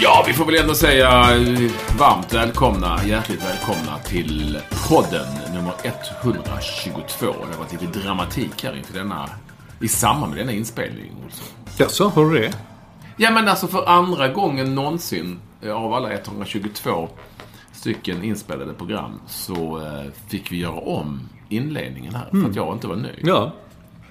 Ja, vi får väl ändå säga eh, varmt välkomna, hjärtligt välkomna till podden nummer 122. Det har varit lite dramatik här inför denna, i samband med denna inspelning. Jaså, har du det? Ja, men alltså för andra gången någonsin eh, av alla 122 stycken inspelade program så eh, fick vi göra om inledningen här för att jag inte var nöjd. Ja.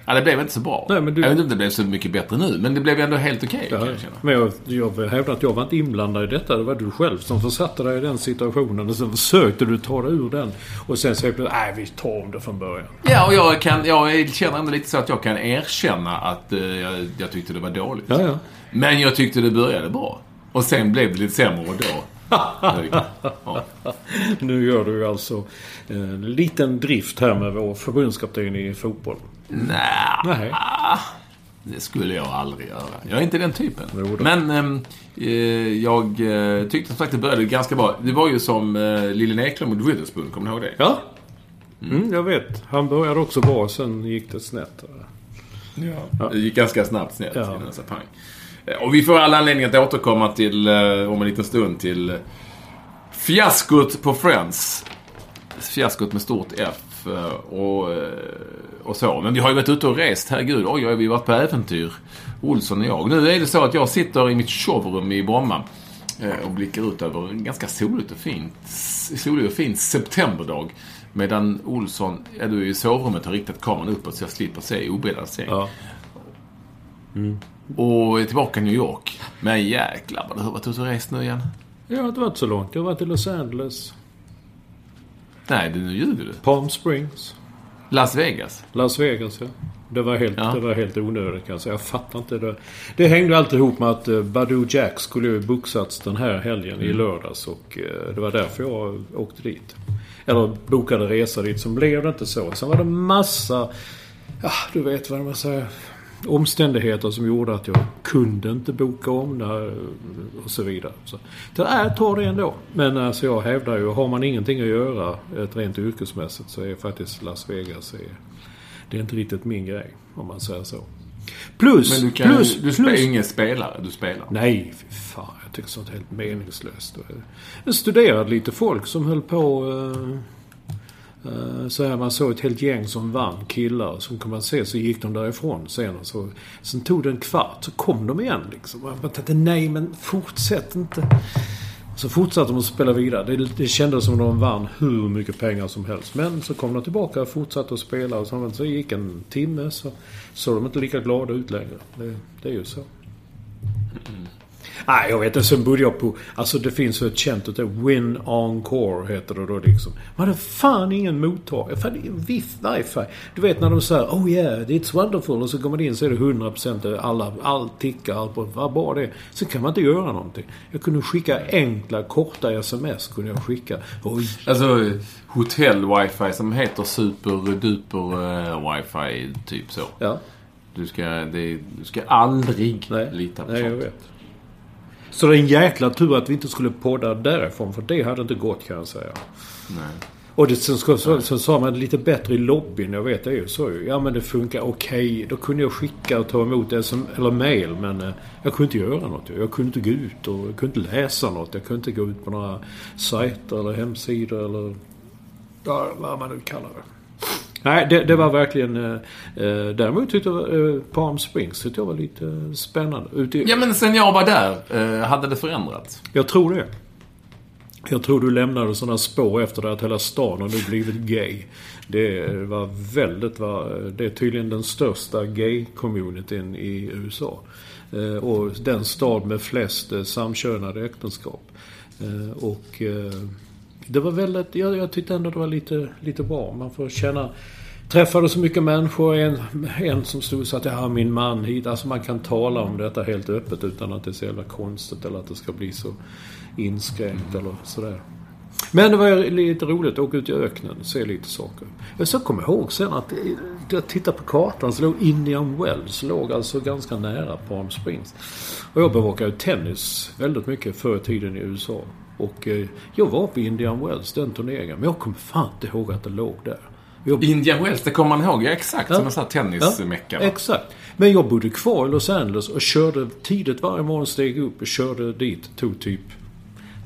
Ja, det blev inte så bra. Nej, men du- Jag vet inte om det blev så mycket bättre nu, men det blev ändå helt okej känna. Men jag, jag vill hävda att jag var inte inblandad i detta. Det var du själv som försatte dig i den situationen. Och sen försökte du ta dig ur den. Och sen säger du nej vi tar om det från början. Ja, och jag, kan, jag känner ändå lite så att jag kan erkänna att eh, jag, jag tyckte det var dåligt. Ja, ja. Men jag tyckte det började bra. Och sen blev det lite sämre och då. Ja. Nu gör du alltså en liten drift här med vår förbundskapten i fotboll. Nja, Nej. det skulle jag aldrig göra. Jag är inte den typen. Men ehm, eh, jag eh, tyckte som sagt det började ganska bra. Det var ju som eh, Lille Eklund mot Witherspoon, kommer ni ihåg det? Ja. Mm, jag vet. Han började också bra, sen gick det snett. Ja. Det gick ganska snabbt snett Ja. innan sa pang. Eh, Och vi får alla anledning att återkomma till, eh, om en liten stund, till fiaskot på Friends. Fiaskot med stort F eh, och, och så. Men vi har ju varit ute och rest, herregud. Oj, oj, vi har varit på äventyr. Olsson och jag. Nu är det så att jag sitter i mitt showroom i Bromma och blickar ut över en ganska soligt och fint, solig och fin septemberdag. Medan Olsson, ja du är i sovrummet har riktat kameran uppåt så jag slipper se obildad säng. Ja. Och är tillbaka i New York. Men jäklar vad du har varit ute och rest nu igen. Jag har inte varit så långt. Jag har varit i Los Angeles, Nej, du, nu ljuger du. Palm Springs, Las Vegas. Las Vegas ja. Det var helt, Ja. det var helt onödigt kan jag säga. Jag fattar inte det. Det hängde alltid ihop med att uh, Badoo Jack skulle ju boxats den här helgen i lördags och eh, det var därför jag åkte dit. Eller bokade resa dit. Som blev det inte så. Sen var det massa, ja du vet vad man säger. Omständigheter som gjorde att jag kunde inte boka om det och så vidare. Så, det är, tar det ändå. Men alltså jag hävdar ju, har man ingenting att göra ett rent yrkesmässigt så är faktiskt Las Vegas är, det är inte riktigt min grej. Om man säger så. Plus, Men du, kan, plus, du plus, spelar ingen spelare. Du spelar. Nej, fy fan. Jag tycker sånt är helt meningslöst. Jag studerade lite folk som höll på... Eh, så här, man såg ett helt gäng som vann, killar. Som kunde man se så gick de därifrån sen. Och så, sen tog det en kvart, så kom de igen liksom. Och tänkte, nej men fortsätt inte. Så fortsatte de att spela vidare. Det, det kändes som de vann hur mycket pengar som helst. Men så kom de tillbaka och fortsatte att spela. Och så, så gick en timme så såg de inte lika glada ut längre. Det, det är ju så. Mm. Nej, jag vet inte. Sen började jag på... Alltså det finns ju ett känt utav Win Encore heter det då liksom. Man hade fan ingen mottagare. Fan, är viff wifi. Du vet när de säger Oh yeah, it's wonderful. Och så går man in så är det 100% alla, allt tickar, allt på. Vad bara det. Så kan man inte göra någonting. Jag kunde skicka enkla, korta sms. Kunde jag skicka. Oj. Alltså hotell-wifi som heter super-duper eh, wifi, typ så. Ja. Du ska, det, du ska aldrig Nej. lita på Nej, jag sånt. vet. Så det är en jäkla tur att vi inte skulle podda därifrån. För det hade inte gått kan jag säga. Nej. Och det, sen, så, så, så sa man lite bättre i lobbyn. Jag vet det är ju så ju. Ja men det funkar okej. Då kunde jag skicka och ta emot som, eller mail. Men eh, jag kunde inte göra något. Jag kunde inte gå ut och jag kunde inte läsa något. Jag kunde inte gå ut på några sajter eller hemsidor eller ja, vad man nu kallar det. Nej, det, det var verkligen... Eh, eh, däremot tyckte jag eh, Palm Springs tyckte jag var lite spännande. Ute i, Ja, men sen jag var där, eh, hade det förändrats? Jag tror det. Jag tror du lämnade sådana spår efter det att hela stan har nu blivit gay. Det var väldigt, var, det är tydligen den största gay-communityn i USA. Eh, och den stad med flest eh, samkönade äktenskap. Eh, och eh, det var väldigt, jag, jag tyckte ändå det var lite, lite bra. Man får känna Träffade så mycket människor. En, en som stod och sa att jag har min man hit. Alltså man kan tala om detta helt öppet utan att det är så jävla konstigt eller att det ska bli så inskränkt eller sådär. Men det var lite roligt att åka ut i öknen och se lite saker. Jag så kommer ihåg sen att eh, jag tittade på kartan så låg Indian Wells låg alltså ganska nära Palm Springs. Och jag bevakade tennis väldigt mycket förr i tiden i USA. Och eh, jag var på Indian Wells, den turneringen. Men jag kommer fan inte ihåg att det låg där. Jag Indian Wells, det kommer man ihåg. Ja, exakt. Ja. Som en sån här tennismecka. va? Exakt. Men jag bodde kvar i Los Angeles och körde tidigt varje morgon, steg upp och körde dit. Tog typ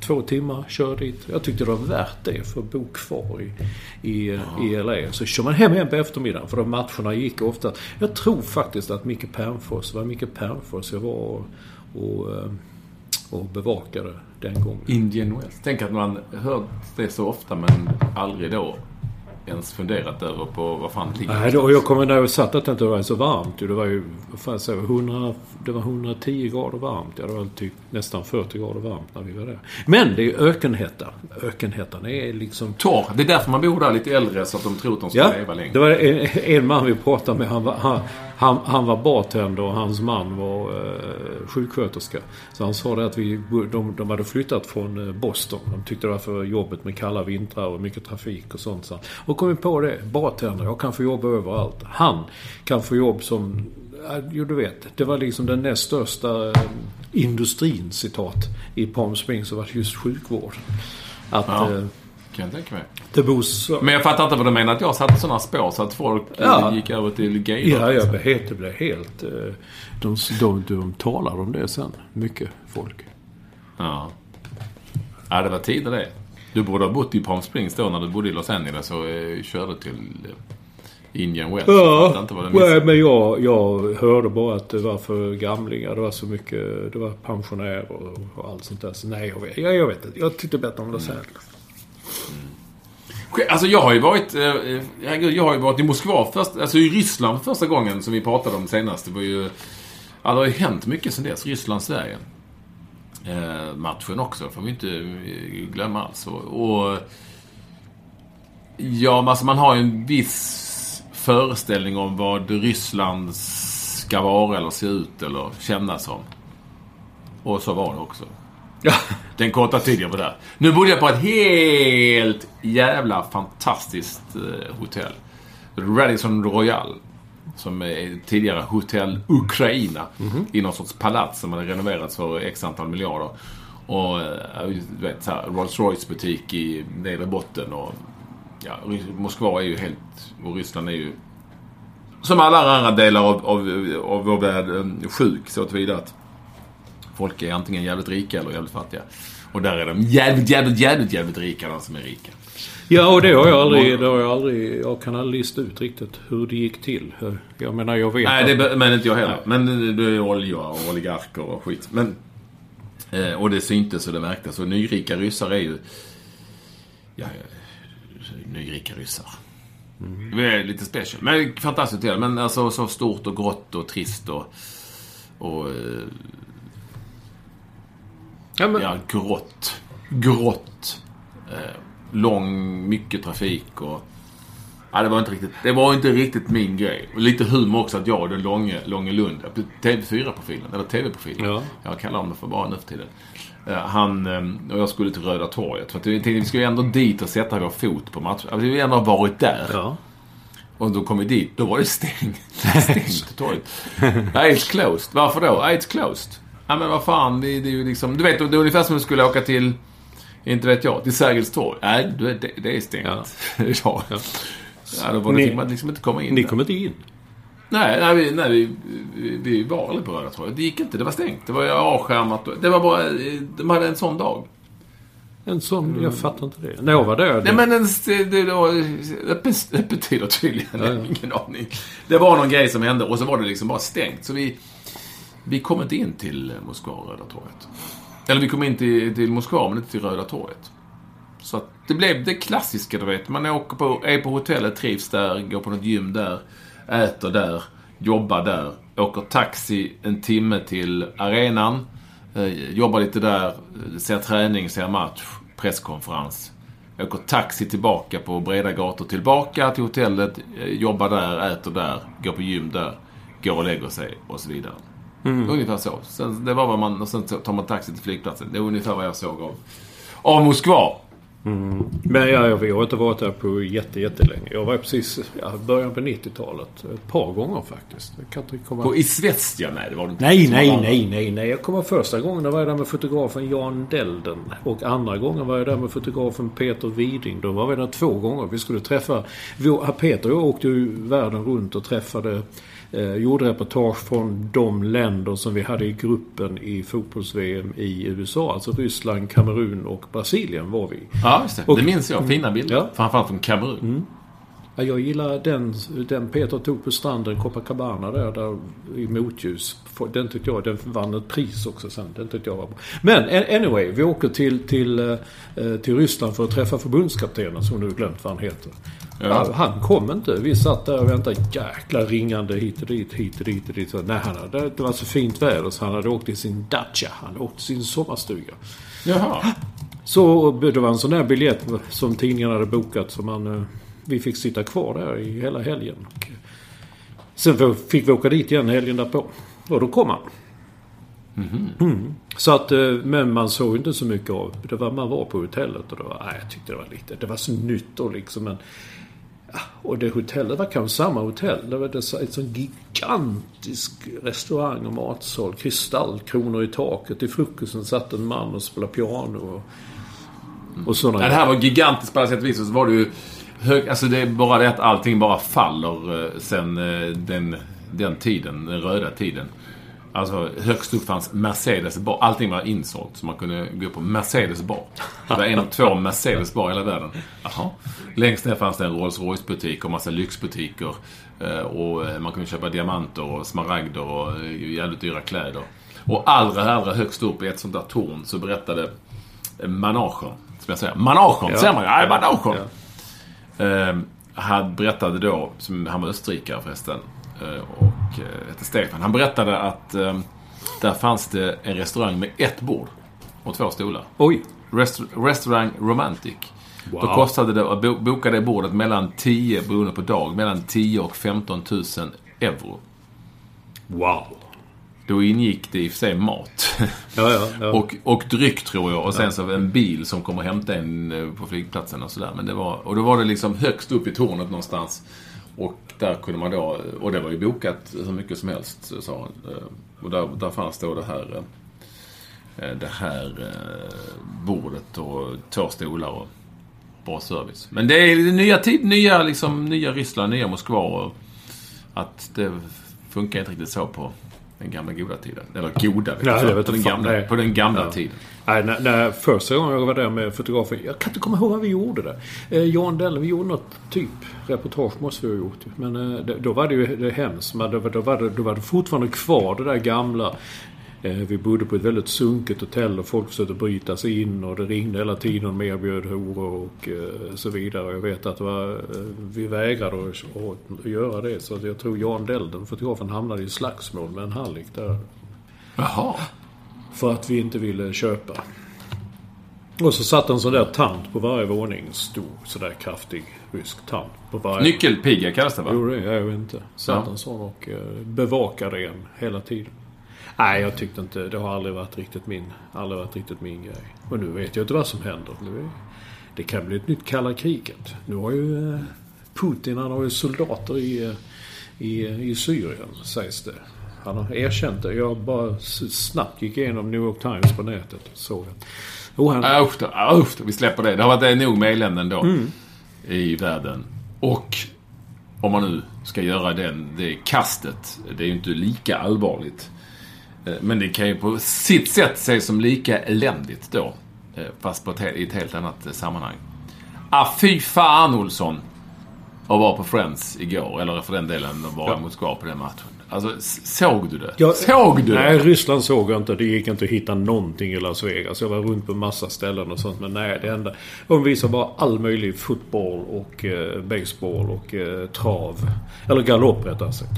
två timmar, körde dit. Jag tyckte det var värt det för att bo kvar i, i, i LA. Så kör man hem igen på eftermiddagen för de matcherna gick ofta. Jag tror faktiskt att Micke Pernfors, var Micke Pernfors jag var och, och, eh, och bevakade den gången. Indian Wells. Tänk att man hört det så ofta men aldrig då ens funderat över på vad fan det ligger. Nej, och jag kommer jag satt att det inte var så varmt. Det var ju, vad fan jag, 100, det var 110 grader varmt. Ja, det var typ nästan 40 grader varmt när vi var där. Men det är ju ökenhetta. Ökenhettan är liksom... Torr. Det är därför man bor där lite äldre så att de tror att de ska Ja, leva länge. det var en, en man vi pratade med. Han var, han, han, han var bartender och hans man var eh, sjuksköterska. Så han sa det att vi, de, de hade flyttat från eh, Boston. De tyckte det var för jobbigt med kalla vintrar och mycket trafik och sånt. Så. Och kom på det. Bartender, jag kan få jobb överallt. Han kan få jobb som Ja, Jo, du vet. Det var liksom den näst största eh, industrin, citat, i Palm Springs. Så var det just sjukvård. Att Ja. Kan jag tänka mig. det bor så... Men jag fattar inte vad du menar att jag satte sådana spår så att folk eh, Ja. gick över till gay Ja, jag blev helt... Det blev helt eh, de, de, de talar om det sen. Mycket folk. Ja. Ja, det var tider det. Du borde ha bott i Palm Springs då när du bodde i Los Angeles och eh, körde till eh, Indian Wells. Jag fattar inte vad nej, men jag, jag hörde bara att det var för gamlingar. Det var så mycket... Det var pensionärer och, och allt sånt där. Så nej, jag vet, jag, jag vet inte. Jag tyckte bättre om Los Mm. Alltså jag har ju varit, eh, eh, jag har ju varit i Moskva först, alltså i Ryssland första gången som vi pratade om senast. Det var ju, ja, det har ju hänt mycket sen dess. Ryssland-Sverige. Eh, matchen också, får vi inte eh, glömma alls. Och, och ja, alltså man har ju en viss föreställning om vad Ryssland ska vara eller se ut eller kännas som. Och så var det också. Ja. Den korta tiden jag var där. Nu bodde jag på ett helt jävla fantastiskt eh, hotell. Radisson Royal. Som är tidigare Hotell Ukraina. I någon sorts palats som hade renoverats för x antal miljarder. Och eh, du vet, så Rolls Royce butik i nedre botten. Och, ja, Moskva är ju helt... Och Ryssland är ju... Som alla andra delar av, av, av vår värld eh, sjuk så tillvida att folk är antingen jävligt rika eller jävligt fattiga. Och där är de jävligt, jävligt, jävligt, jävligt rika, de som är rika. Ja, och det har jag aldrig... Det har jag aldrig... Jag kan aldrig lista ut riktigt hur det gick till. Jag menar, jag vet Nej, det, be- men inte jag heller. Men det- är olja och oligarker och skit. Men, eh, och det syntes och det märktes. Och nyrika ryssar är ju... Ja, ja, nyrika ryssar. Det är lite special. Men fantastiskt hotell. Men alltså så stort och grått och trist och... Och... Ja, men, Ja, grått. Grått. Eh, lång, mycket trafik och... Ja, det var inte riktigt, det var inte riktigt min grej. Och lite humor också att jag och den långe, Långe Lund, TV4-profilen, eller TV-profilen. Ja. Jag kallar honom för bara nu för tiden. Eh, Han eh, och jag skulle till Röda torget. För att vi tänkte, vi skulle ändå dit och sätta vår fot på matchen. Alltså, vi har ändå varit där. ja. Och då kom vi dit, då var det stängt. Stängt torget. Nej, it's closed. Varför då? Nej, it's closed. Ja men vad fan, det, det är ju liksom... Du vet, det är ungefär som om du skulle åka till, inte vet jag, till Sergels torg. Nej, det, det, det är stängt Ja. idag. Ja. Ja, då var det Ni- fick man liksom inte komma in Ni där. kom inte in? Nej, nej, vi, nej vi, vi, vi var aldrig på Röda torget. Det gick inte, det var stängt. Det var avskärmat. Det var bara, de hade en sån dag. En sån, jag fattar inte det. När jag var där... Nej men en, det, det var öppet- öppettider tydligen. Jag har ingen aning. Det var någon grej som hände och så var det liksom bara stängt. Så vi, vi kom inte in till Moskva och Röda torget. Eller vi kom in till, till Moskva men inte till Röda torget. Så att det blev det klassiska du vet. Man åker på, är på hotellet, trivs där, går på något gym där, äter där, jobbar där, åker taxi en timme till arenan, eh, jobbar lite där, ser träning, ser match, presskonferens. Åker taxi tillbaka på breda gator tillbaka till hotellet, eh, jobbar där, äter där, går på gym där, går och lägger sig och så vidare. Ungefär så. Sen, det var vad man, och sen tar man taxi till flygplatsen. Det är ungefär vad jag såg av, av Moskva. Men jag, jag, jag har inte varit där på jätte, jättelänge. Jag var precis ja, början på 90-talet. Ett par gånger faktiskt. Jag kan inte komma... På Isvestja? Nej, det var det inte. Nej, nej, nej, nej, nej. Jag kommer första gången var jag där med fotografen Jan Delden. Och andra gången var jag där med fotografen Peter Widing. Då var vi där två gånger. Vi skulle träffa... Peter och jag åkte ju världen runt och träffade... Eh, gjorde reportage från de länder som vi hade i gruppen i fotbolls-VM i USA. Alltså Ryssland, Kamerun och Brasilien var vi. Ja, just det. Och- det minns jag. Fina bilder. Ja. Framförallt från Kamerun. Ja, jag gillar den, den Peter tog på stranden Copacabana där, där i motljus. Den tyckte jag, den vann ett pris också sen. Den tyckte jag var bra. Men anyway, vi åker till, till, eh, till Ryssland för att träffa förbundskaptenen som nu glömt vad han heter. Ja. Han kom inte. Vi satt där och väntade. Jäkla ringande hit och dit, hit och dit och dit. Så, nej, han hade, det var så fint väder så han hade åkt till sin dacha. Han hade åkt till sin sommarstuga. Jaha. Så det var en sån där biljett som tidningen hade bokat som man... eh, Vi fick sitta kvar där i hela helgen. Och eh, sen fick vi åka dit igen helgen därpå. Och då kom han. Mm. Så att, eh, men man såg inte så mycket av det. Var, man var på hotellet och det var, nej, jag tyckte det var lite... Det var så nytt och liksom men... Ah, och det hotellet var kanske samma hotell. Det var ett sån gigantisk restaurang och matsal. Kristallkronor i taket. Till frukosten satt en man och spelade piano. Och, och sådana Ja, det här var gigantiskt på alla sätt och vis. Och så var det ju hög, alltså det är bara det att allting bara faller eh, sen eh, den, den tiden, den röda tiden. Alltså högst upp fanns Mercedes bar. Allting var insålt så man kunde gå på Mercedes bar. Det var en av två Mercedes bar i hela världen. Jaha. Längst ner fanns det en Rolls Royce butik och massa lyxbutiker. Eh, Och eh, man kunde köpa diamanter och smaragder och eh, jävligt dyra kläder. Och allra, allra högst upp i ett sånt där torn så berättade managen, som jag säger. Managen, Ja. säger man ju. Ja, han berättade då, som, han var österrikare förresten, och eh, hette Stefan. Han berättade att eh, där fanns det en restaurang med ett bord och två stolar. Oj! Rest- restaurang Romantic. Då Wow. kostade det att bo- boka det bordet mellan 10, beroende på dag, mellan 10 och 15 000 euro. Wow! Då ingick det i och för sig mat. Ja, ja, ja. Och, och dryck tror jag. Och sen så en bil som kommer hämta en eh, på flygplatsen och sådär. Men det var, och då var det liksom högst upp i tornet någonstans. Och där kunde man då, och det var ju bokat hur mycket som helst, sa han. Eh, Och där, där fanns då det här, eh, det här eh, bordet och två stolar och bra service. Men det är nya tid, nya liksom, nya Ryssland, nya Moskva och att det funkar inte riktigt så på den gamla goda tiden. Eller goda, vet Nej, jag, vet på, den gamla, på den gamla Ja. tiden. Nej, när, när första gången jag var där med fotografen. Jag kan inte komma ihåg vad vi gjorde där. Eh, Jan Dell, vi gjorde något typ reportage måste vi ha gjort. Men eh, det- då var det ju det hemskt. Men då, var- då, var det, då var det fortfarande kvar det där gamla. Eh, vi bodde på ett väldigt sunkigt hotell och folk försökte bryta sig in och det ringde hela tiden och erbjöd horor och eh, så vidare. Jag vet att var, eh, vi vägrade att, att göra det. Så jag tror Jan Delden, fotografen, hamnade i slagsmål med en hallick där. Jaha. För att vi inte ville köpa. Och så satt en sån där tant på varje våning. Stor sådär kraftig rysk tant. På varje... Nyckelpiga kallas det va? Gjorde det? Jag vet inte. Satt Ja. en sån och eh, bevakade en hela tiden. Nej, jag tyckte inte... Det har aldrig varit riktigt min... Aldrig varit riktigt min grej. Och nu vet jag inte vad som händer. Nu är, det kan bli ett nytt kalla kriget. Nu har ju eh, Putin, han har ju soldater i, eh, i, i Syrien, sägs det. Han har erkänt det. Jag bara snabbt gick igenom New York Times på nätet och såg det. Oh, han... Usch då, usch då, vi släpper det. Det har varit nog med eländen då. Mm. I världen. Och om man nu ska göra den, det kastet. Det är ju inte lika allvarligt. Eh, men det kan ju på sitt sätt ses som lika eländigt då. Eh, fast på ett, i ett helt annat eh, sammanhang. Ah, fy fan Olsson! Att vara på Friends igår, eller för den delen att vara ja. i Moskva på den matchen. Alltså, såg du det? Jag, såg du nej, det? Nej, Ryssland såg jag inte. Det gick inte att hitta någonting i Las Vegas. Jag var runt på massa ställen och sånt. Men nej, det enda... De visade bara all möjlig fotboll och eh, baseball och eh, trav. Eller galopp rättare sagt.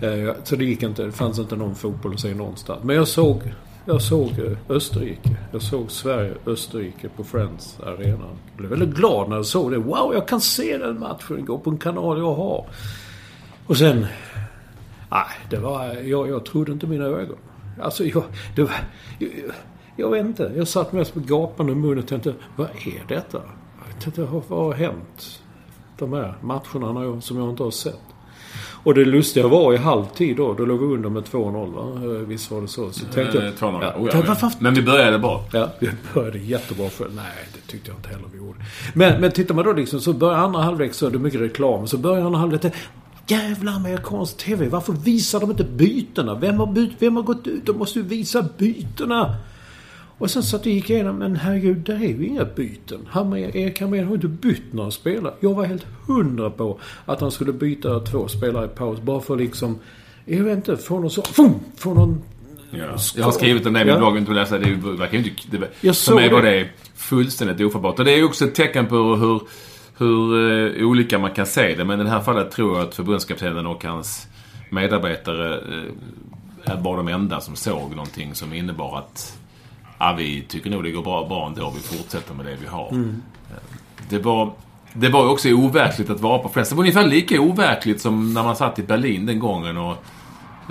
Eh, så det gick inte. Det fanns inte någon fotboll att se någonstans. Men jag såg jag såg eh, Österrike. Jag såg Sverige-Österrike på Friends Arena. Jag blev väldigt glad när jag såg det. Wow, jag kan se den matchen. Gå på en kanal jag har. Och sen... Nej, det var... Jag, jag trodde inte mina ögon. Alltså, jag... Det var, jag, jag vet inte. Jag satt mest med gapande mun och tänkte, vad är detta? Jag tänkte, vad har hänt? De här matcherna som jag inte har sett. Och det lustiga var i halvtid då, då låg vi under med 2-0 va? Eh, visst var det så? Så tänkte jag... Eh, 2-0. Ja, oh, ja, ja. Men vi började bra. Ja, vi började jättebra för... Nej, det tyckte jag inte heller vi gjorde. Men, men tittar man då liksom så börjar andra halvlek så är det mycket reklam. Så börjar andra halvlek... Jävla amerikansk TV. Varför visar de inte bytena? Vem har, byt, vem har gått ut? De måste ju visa bytena. Och sen satt och gick igenom, men herregud, det är ju inga byten. Erik Hamrén har inte bytt några spelare. Jag var helt hundra på att han skulle byta två spelare i paus. Bara för liksom, jag vet inte, få någon så... Fum, få någon... Ja. Jag har skrivit om det i min ja. blogg, inte läsa det. verkar inte... Det, jag för mig var det fullständigt ofattbart. Och det är också ett tecken på hur, hur uh, olika man kan se det. Men i det här fallet tror jag att förbundskaptenen och hans medarbetare uh, var de enda som såg någonting som innebar att ja, vi tycker nog det går bra, bra ändå. Vi fortsätter med det vi har. Mm. Det var... Det var också overkligt att vara på Friends. Det var ungefär lika overkligt som när man satt i Berlin den gången och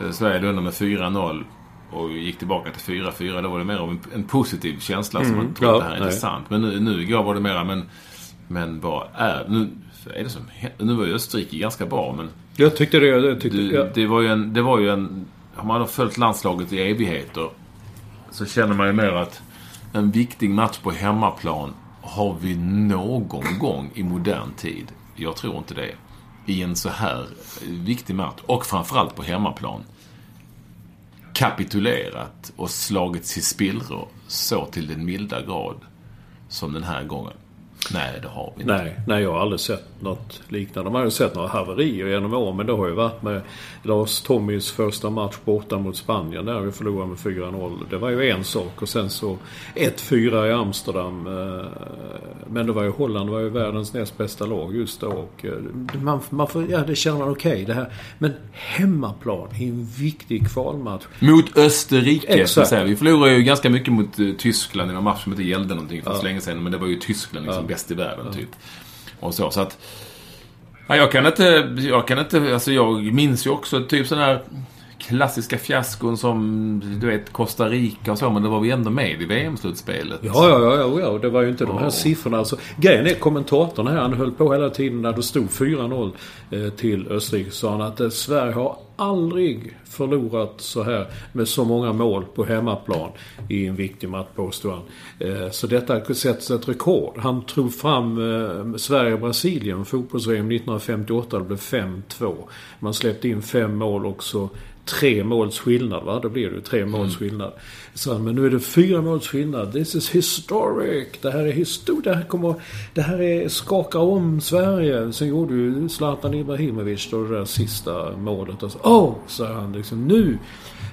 eh, Sverige låg med 4-0 och gick tillbaka till 4-4. Då var det mer av en, positiv känsla mm. som man trodde ja, det här är nej. sant. Men nu, nu igår var det mera, men, men vad är... Nu, är det som, nu var ju Österrike ganska bra, men... Jag tyckte det. Jag tyckte, det, ja. det var ju en... Det var ju en har man följt landslaget i evigheter så känner man ju mer att en viktig match på hemmaplan har vi någon gång i modern tid, jag tror inte det, i en så här viktig match och framförallt på hemmaplan kapitulerat och slagits i spillror så till den milda grad som den här gången. Nej, det har vi inte. Nej, nej, jag har aldrig sett något liknande. Man har ju sett några haverier genom åren. Men det har ju varit med Lars Tommys första match borta mot Spanien. Där vi förlorade med 4-0. Det var ju en sak. Och sen så 1-4 i Amsterdam. Eh, men det var ju Holland var ju världens näst bästa lag just då. Och eh, man, man får, ja, det känner man okej okay, det här. Men hemmaplan i en viktig kvalmatch. Mot Österrike, Exakt. Vi förlorade ju ganska mycket mot uh, Tyskland i en match som inte gällde någonting för ja. så länge sedan. Men det var ju Tyskland liksom. Ja bäst i världen typ. Och så. så att, ja, jag kan inte, jag kan inte, alltså jag minns ju också typ sådana här klassiska fiaskon som, du vet, Costa Rica och så, men det var vi ändå med i VM-slutspelet. Ja, ja, ja, ja, det var ju inte de här siffrorna. Alltså, grejen är, kommentatorn här, han höll på hela tiden när det stod 4-0 eh, till Österrike, sa han att eh, Sverige har aldrig förlorat så här med så många mål på hemmaplan i en viktig match, påstår han. Eh, så detta sätts ett rekord. Han tog fram Sverige-Brasilien, fotbolls-VM 1958. Det blev 5-2. Man släppte in fem mål också tre måls skillnad. Va? Då blir det tre måls mm. skillnad. Så, men nu är det fyra måls skillnad. This is historic. Det här är historiskt. Det här kommer... Det här är skaka om Sverige. Sen gjorde ju Zlatan Ibrahimovic då det där sista målet. Och så, oh, sa han liksom nu.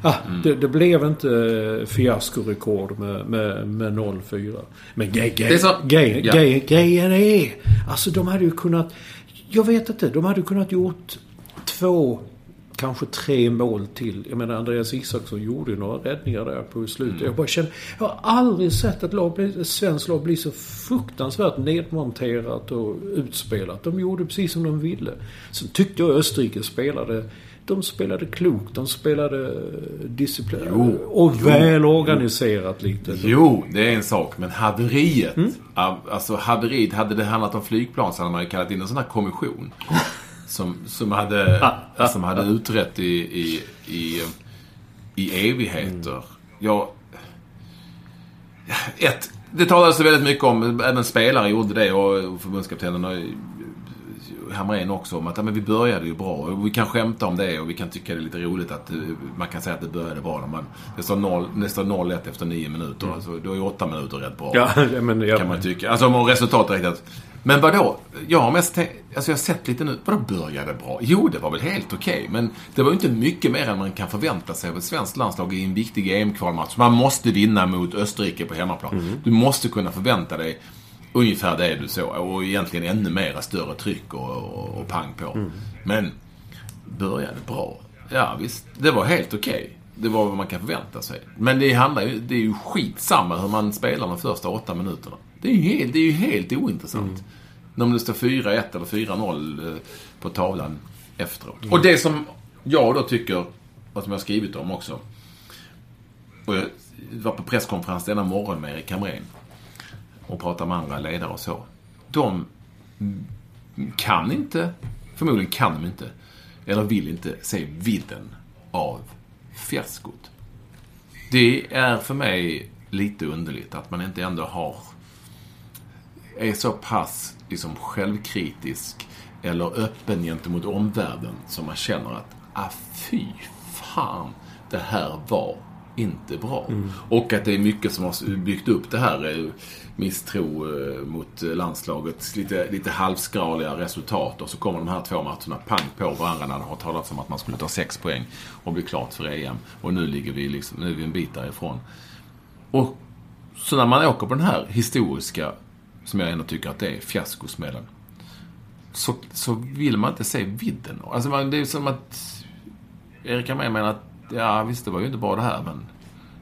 Ah, mm. det, det, blev inte fiaskorekord med, med, med 0-4. Men grejen är... Alltså de hade ju kunnat... Jag vet inte. De hade kunnat gjort två kanske tre mål till. Jag menar Andreas Isaksson gjorde ju några räddningar där på slutet. Mm. Jag bara känner, jag har aldrig sett ett, lag ett svenskt lag bli så fruktansvärt nedmonterat och utspelat. De gjorde precis som de ville. Sen tyckte jag Österrike spelade de spelade klokt, de spelade disciplinerat och jo, välorganiserat lite. Jo, det är en sak. Men haveriet. Mm? Alltså haveriet, hade det handlat om flygplan så hade man ju kallat in en sån här kommission. Som, som hade, ah, ah, som hade ah. utrett i, i, i i evigheter. Jag... Ett, det talades väldigt mycket om, även spelare gjorde det och förbundskaptenen Hamrén också om att ja, men vi började ju bra. Och vi kan skämta om det och vi kan tycka det är lite roligt att eh, man kan säga att det började bra. När man, det står 0-1 efter nio minuter. Mm. Alltså, då är åtta minuter rätt bra. Ja, men, ja. Kan man tycka. Alltså om resultatet riktigt. Men vadå? Jag har mest tänkt, alltså jag har sett lite nu. Vadå började bra? Jo, det var väl helt okej. Okay, men det var ju inte mycket mer än man kan förvänta sig av ett svenskt landslag i en viktig EM-kvalmatch. Man måste vinna mot Österrike på hemmaplan. Mm. Du måste kunna förvänta dig ungefär det du så. Och egentligen ännu mera större tryck och, och, och pang på. Mm. Men började bra. Ja visst, det var helt okej. Okay. Det var vad man kan förvänta sig. Men det handlar ju, det är ju skitsamma hur man spelar de första åtta minuterna. Det är ju helt, det är ju helt ointressant. Mm. Om det står 4-1 eller 4-0 eh, på tavlan efteråt. Mm. Och det som jag då tycker, och som jag har skrivit om också. Och jag var på presskonferens denna morgon med Erik Hamrén och pratar med andra ledare och så. De kan inte, förmodligen kan de inte, eller vill inte se vidden av fiaskot. Det är för mig lite underligt att man inte ändå har är så pass liksom, självkritisk eller öppen gentemot omvärlden som man känner att ah, fy fan, det här var inte bra. Mm. Och att det är mycket som har byggt upp det här misstro eh, mot landslaget. Lite, lite halvskraliga resultat och så kommer de här två matcherna pang på varandra när det har talats om att man skulle ta sex poäng och bli klart för EM. Och nu ligger vi, liksom, nu är vi en bit därifrån. Och så när man åker på den här historiska, som jag ändå tycker att det är, fiaskosmällen. Så, så vill man inte se vidden. Alltså man, det är som att Erik Hamrén menar att ja visst det var ju inte bra det här men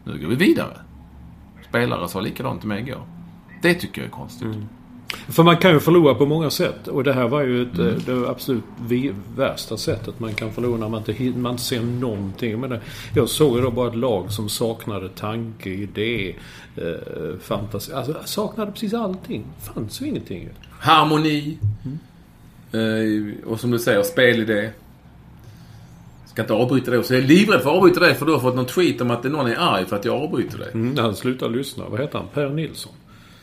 nu går vi vidare. Spelare sa likadant till mig igår. Det tycker jag är konstigt. Mm. För man kan ju förlora på många sätt. Och det här var ju ett, mm. det absolut värsta sättet man kan förlora när man inte, man inte ser någonting. Men det, jag såg ju då bara ett lag som saknade tanke, idé, eh, fantasi. Alltså saknade precis allting. Fanns ju ingenting. Harmoni. Mm. Eh, och som du säger, spelidé. Ska inte avbryta det. Så jag är livrädd för att avbryta det för du har fått någon tweet om att någon är arg för att jag avbryter det. Mm, han slutar lyssna. Vad heter han? Per Nilsson.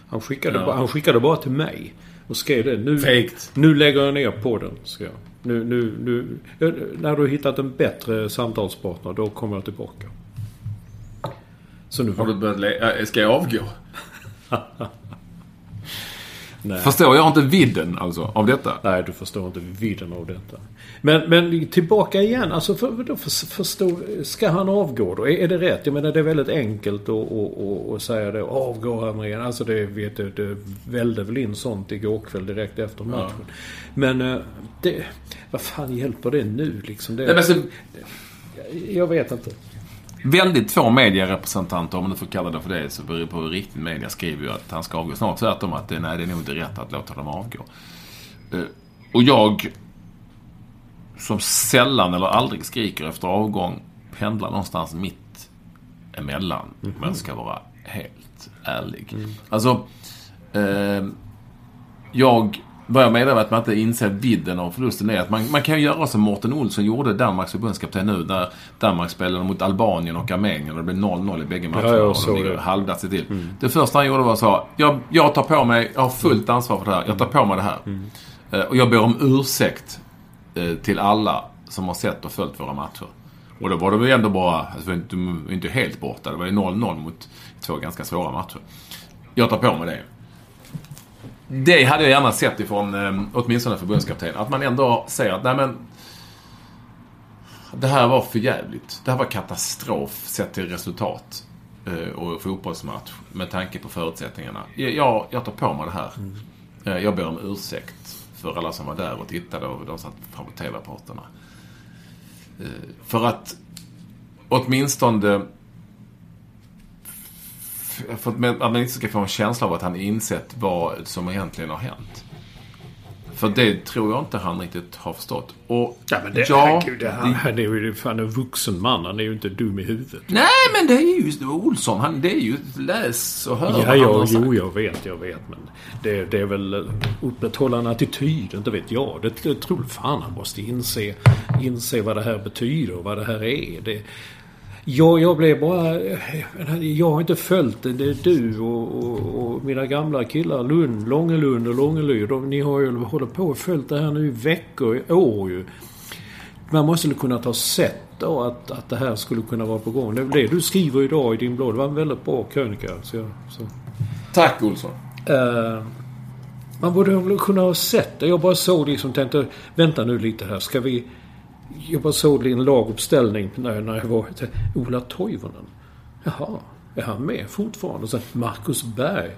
Han skickade, ja. bara, han skickade bara till mig. Och skrev det. Nu, Fakt. nu lägger jag ner podden. Ska jag. Nu, nu, nu, när du hittat en bättre samtalspartner, då kommer jag tillbaka. Så nu... Har du börjat Ska jag avgå? Nej. Förstår jag inte vidden alltså av detta? Nej, du förstår inte vidden av detta. Men, men tillbaka igen. Alltså för, för, för, förstå, ska han avgå då? Är, är, det rätt? Jag menar det är väldigt enkelt att, säga det. Avgå igen. Alltså det vet du, det välde väl in sånt igår kväll direkt efter matchen. Ja. Men eh, det, vad fan hjälper det nu liksom? Det, Nej, men så, jag vet inte. Väldigt få medierepresentanter, om man nu får kalla det för det, så beror på hur riktigt media skriver ju att han ska avgå. Snarare tvärtom att det, nej, det är nog inte rätt att låta dem avgå. Eh, och jag, som sällan eller aldrig skriker efter avgång, pendlar någonstans mitt emellan. Mm -hmm. Om jag ska vara helt ärlig. Mm. Alltså, eh, jag vad jag menar med att man inte inser vidden av förlusten är att man, man kan ju göra som Mårten Olsson gjorde, Danmarks förbundskapten nu, när Danmark spelade mot Albanien och Armenien och det blev 0-0 i bägge matcherna. Ja, och de ligger halvdags till. Mm. Det första han gjorde var att säga, jag, jag tar på mig, jag har fullt ansvar för det här, jag tar på mig det här. Mm. Uh, och jag ber om ursäkt uh, till alla som har sett och följt våra matcher. Och då var det väl ändå bara, alltså inte, inte helt borta, det var ju 0-0 mot två ganska svåra matcher. Jag tar på mig det det hade jag gärna sett ifrån eh, åtminstone förbundskapten. Att man ändå säger att nej men det här var för jävligt. Det här var katastrof sett till resultat eh, och fotbollsmatch med tanke på förutsättningarna. Jag, jag tar på mig det här. Mm. Eh, jag ber om ursäkt för alla som var där och tittade och de satt framför TV-rapporterna. Eh, för att åtminstone för att man inte ska få en känsla av att han insett vad som egentligen har hänt. För det tror jag inte han riktigt har förstått. Och ja, men det, ja, herregud, det, han, han är ju fan en vuxen man. Han är ju inte dum i huvudet. Nej, men det är ju Olsson. Han, det är ju läs och hör Ja, ja jo, jag vet, jag vet. Men det, det är väl upprätthålla en attityd, inte vet jag. Det, det tror fan han måste inse, inse vad det här betyder och vad det här är. Det, Ja, jag blev bara... Jag har inte följt det. Det är du och, och, och mina gamla killar Lund, Långelund och Långelyd. Ni har ju hållit på och följt det här nu i veckor, i år ju. Man måste kunna ta sett då att, att det här skulle kunna vara på gång. Det, det du skriver idag i din blogg, det var en väldigt bra krönika. Så, så. Tack Olsson. Uh, man borde kunna ha sett det. Jag bara såg liksom tänkte, vänta nu lite här. Ska vi... Jag bara såg en laguppställning när, när jag var Ola Toivonen. Jaha, är han med fortfarande? Och sen Marcus Berg.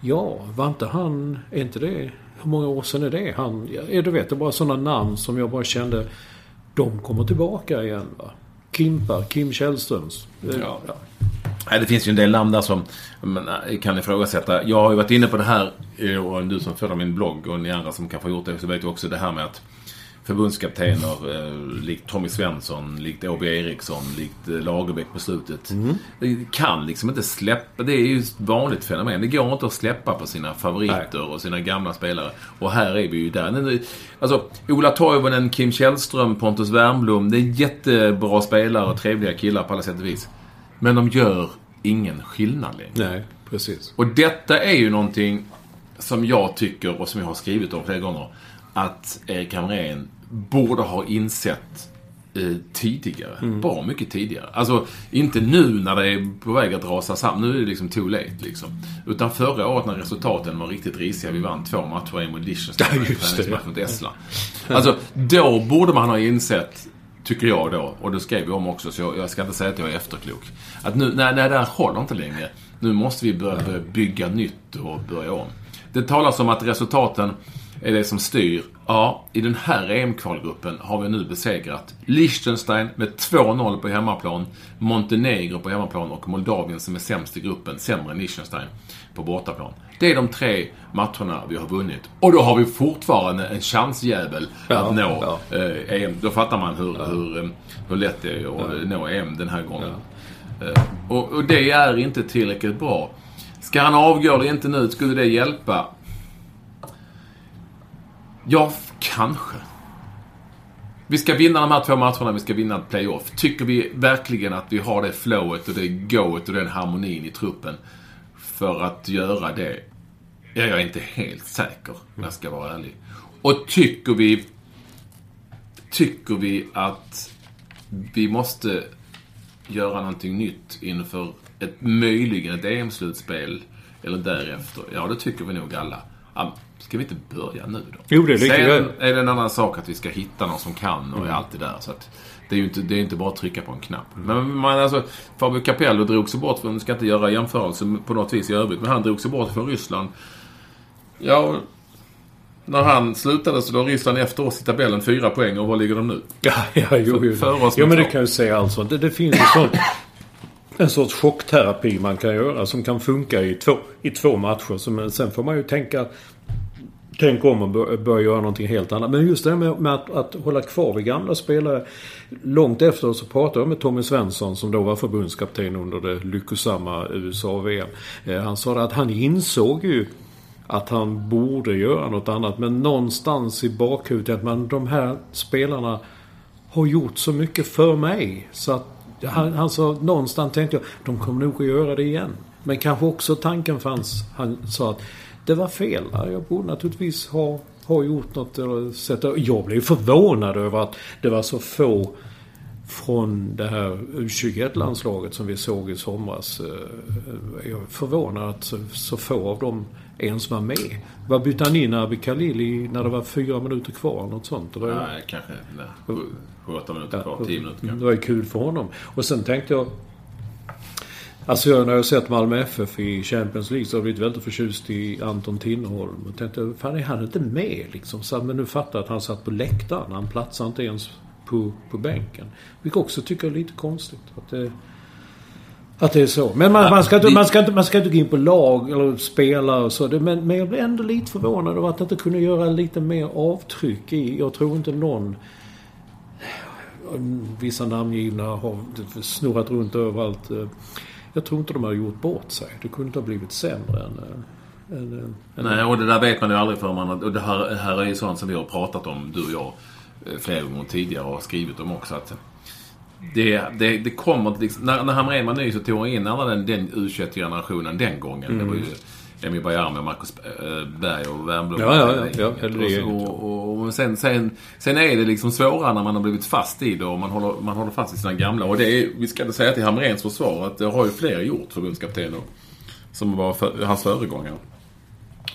Ja, var inte han... Är inte det... Hur många år sedan är det? Han... Ja, du vet, det är bara sådana namn som jag bara kände... De kommer tillbaka igen va. Kimpa, Kim Källströms. Ja. ja. Nej, det finns ju en del namn där som man eh, kan ifrågasätta. Jag har ju varit inne på det här, eh, och du som följer min blogg och ni andra som kanske har gjort det, så vet ju också det här med att förbundskaptener eh, likt Tommy Svensson, likt Åby Eriksson, likt eh, Lagerbäck på slutet. Mm. kan liksom inte släppa. Det är ju ett vanligt fenomen. Det går inte att släppa på sina favoriter Nej. och sina gamla spelare. Och här är vi ju där. Alltså, Ola Toivonen, Kim Källström, Pontus Wernbloom. Det är jättebra spelare och trevliga killar på alla sätt och vis. Men de gör ingen skillnad längre. Nej, precis. Och detta är ju någonting som jag tycker och som jag har skrivit om flera gånger att Erik Hamrén borde ha insett eh, tidigare. Mm. Bra mycket tidigare. Alltså, inte nu när det är på väg att rasa samman. Nu är det liksom too late liksom. Utan förra året när resultaten var riktigt risiga. Vi vann två matcher, en mot Liechtenstein och träningsmatch mot Estland. Alltså, då borde man ha insett Tycker jag då. Och det skrev vi om också, så jag, jag, ska inte säga att jag är efterklok. Att nu, nej, nej, det här håller inte längre. Nu måste vi börja, börja bygga nytt och börja om. Det talas om att resultaten är det som styr. Ja, i den här EM-kvalgruppen har vi nu besegrat Liechtenstein med 2-0 på hemmaplan, Montenegro på hemmaplan och Moldavien som är sämst i gruppen, sämre än Liechtenstein på bortaplan. Det är de tre matcherna vi har vunnit. Och då har vi fortfarande en chansjävel ja, att nå ja. eh, EM. Då fattar man hur, ja. hur, eh, hur lätt det är att nå EM den här gången. Eh, och, och det är inte tillräckligt bra. Ska han avgöra det inte nu, skulle det hjälpa? Ja, kanske. Vi ska vinna de här två matcherna, vi ska vinna ett playoff. Tycker vi verkligen att vi har det flowet och det goet och den harmonin i truppen för att göra det? Ja, jag är inte helt säker, om jag ska vara ärlig. Och tycker vi... Tycker vi att vi måste göra någonting nytt inför ett möjligen ett EM-slutspel eller därefter? Ja, det tycker vi nog alla. Ska vi inte börja nu då? Jo, det är Sen är det en annan sak att vi ska hitta någon som kan och mm. är alltid där. Så att det är ju inte, det är inte bara att trycka på en knapp. Mm. Men man, alltså, Fabio Capello drog sig bort, från, ska inte göra jämförelse på något vis i övrigt, men han drog sig bort från Ryssland. Ja, när han slutade så låg Ryssland efter oss i tabellen fyra poäng och var ligger de nu? Ja, ja jo, jo. För oss ja men det kan jag säga alltså. Det, det finns ju sånt en sorts chockterapi man kan göra som kan funka i två, i två matcher. Så, men sen får man ju tänka Tänk om och börja göra någonting helt annat. Men just det här med, med att, att, hålla kvar vid gamla spelare. Långt efter så pratade jag med Tommy Svensson som då var förbundskapten under det lyckosamma USA-VM. Eh, han sa att han insåg ju att han borde göra något annat. Men någonstans i bakhuvudet att man, de här spelarna har gjort så mycket för mig. Så att han, han sa någonstans tänkte jag, de kommer nog att göra det igen. Men kanske också tanken fanns, han sa att det var fel. Jag borde naturligtvis ha, ha gjort något eller sätta... Jag blev förvånad över att det var så få från det här U21-landslaget som vi såg i somras. Eh, jag är förvånad att så, få av dem ens var med. Vad bytte han in Abi Khalili när det var fyra minuter kvar? Något sånt? Eller? Nej, kanske inte. 7-8 minuter kvar, 10 minuter kanske. Det var ju kul för honom. Och sen tänkte jag... Alltså jag, när jag har sett Malmö FF i Champions League så har jag blivit väldigt förtjust i Anton Tinnerholm. Och tänkte, fan är han inte med liksom? Så, men nu fattar jag att han satt på läktaren. Han platsar inte ens på, på bänken. Vilket också tycker jag är lite konstigt. Att det, att det är så. Men man, man, ska inte, man, ska inte, man ska inte gå in på lag eller spela och så. Men, men jag blev ändå lite förvånad över att jag inte kunde göra lite mer avtryck i... Jag tror inte någon Vissa namngivna har snurrat runt överallt. Jag tror inte de har gjort bort sig. Det kunde inte ha blivit sämre än... än, än Nej, och det där vet man ju aldrig för man... Och det här, här är ju sånt som vi har pratat om, du och jag, flera gånger tidigare och skrivit om också. Att det, det, det kommer liksom, när, när Hamrén var ny så tog han in alla den, den U21-generationen den gången. Mm. Det var ju Emil Bajami och Marcus äh, Berg och Wernbloom. Ja, ja, ja. ja och, och, och, sen, sen, sen är det liksom svårare när man har blivit fast i det och man håller, man håller fast i sina gamla. Och det är, vi ska säga till Hamrens försvar att det har ju fler gjort, förbundskaptener. Som var för, hans föregångare.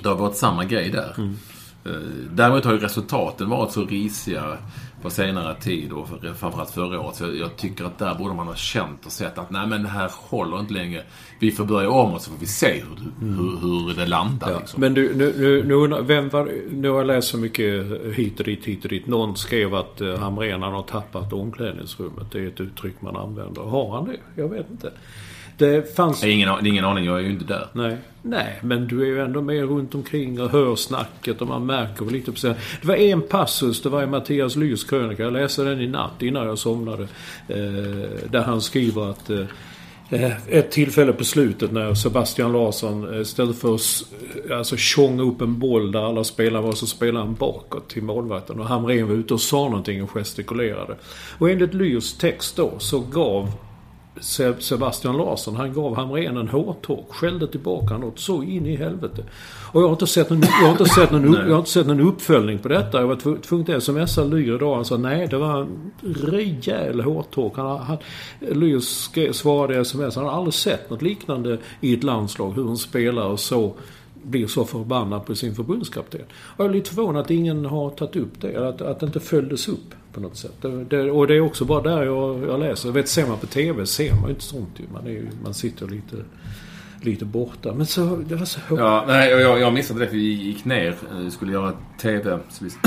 Det har varit samma grej där. Mm. Eh, däremot har ju resultaten varit så risiga på senare tid och framförallt förra året. Så jag, tycker att där borde man ha känt och sett att nej men det här håller inte längre. Vi får börja om och så får vi se hur, mm. hur, hur det landar. Ja. Liksom. Men du, nu, nu, nu, vem var, nu har jag läst så mycket hit och dit, hit och dit. Någon skrev att uh, Hamrén har tappat omklädningsrummet. Det är ett uttryck man använder. Har han det? Jag vet inte. Det fanns... Det är ingen, ingen aning, jag är ju inte där. Nej. Nej, men du är ju ändå med runt omkring och hör snacket och man märker väl lite på sig. Det var en passus, det var i Mattias Lyrs krönika. Jag läste den i natt innan jag somnade. Eh, där han skriver att eh, ett tillfälle på slutet när Sebastian Larsson eh, istället för att alltså, tjonga upp en boll där alla spelare var så spelade han bakåt till målvakten. Och Hamrén var ute och sa någonting och gestikulerade. Och enligt Lyrs text då så gav Sebastian Larsson, han gav Hamrén en hårtork. Skällde tillbaka något så in i helvete. Och jag har inte sett någon, jag har inte sett någon, jag har inte sett någon uppföljning på detta. Jag var tvungen att smsa Lyr idag. Han sa nej, det var en rejäl hårtork. Han, han, Lyr svarade i sms. Han har aldrig sett något liknande i ett landslag. Hur en spelare så blir så förbannad på sin förbundskapten. Och jag är lite förvånad att ingen har tagit upp det. Att, att det inte följdes upp på något sätt. Det, det, och det är också bara där jag, jag läser. Jag vet, ser man på TV ser man ju inte sånt ju. Man, är man sitter lite lite borta. Men så, det var så... Ja, nej, jag, jag missade det för vi gick ner. Vi skulle göra TV. Så vi...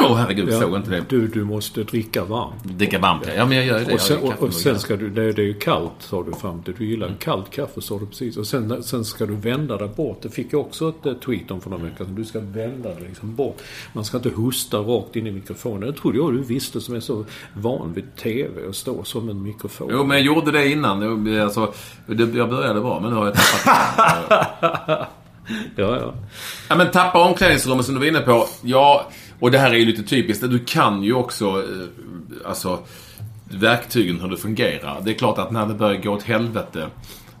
Åh oh, herregud, ja, såg inte det. Du, du måste dricka varmt. Dricka varmt, ja. men jag gör det. Och sen, och, och sen ska du, det, det är ju kallt sa du fram till. Du gillar mm. kallt kaffe sa du precis. Och sen, sen ska du vända dig bort. Det fick jag också ett eh, tweet om för några veckor sedan. Du ska vända dig liksom bort. Man ska inte hosta rakt in i mikrofonen. Det trodde jag du visste som är så van vid TV och stå som en mikrofon. Jo, men jag gjorde det innan. Alltså, jag började bra, men nu har jag tappat Ja, ja. Ja, men tappa omklädningsrummet som du var inne på. Ja, och det här är ju lite typiskt. Du kan ju också, eh, alltså, verktygen hur det fungerar. Det är klart att när det börjar gå åt helvete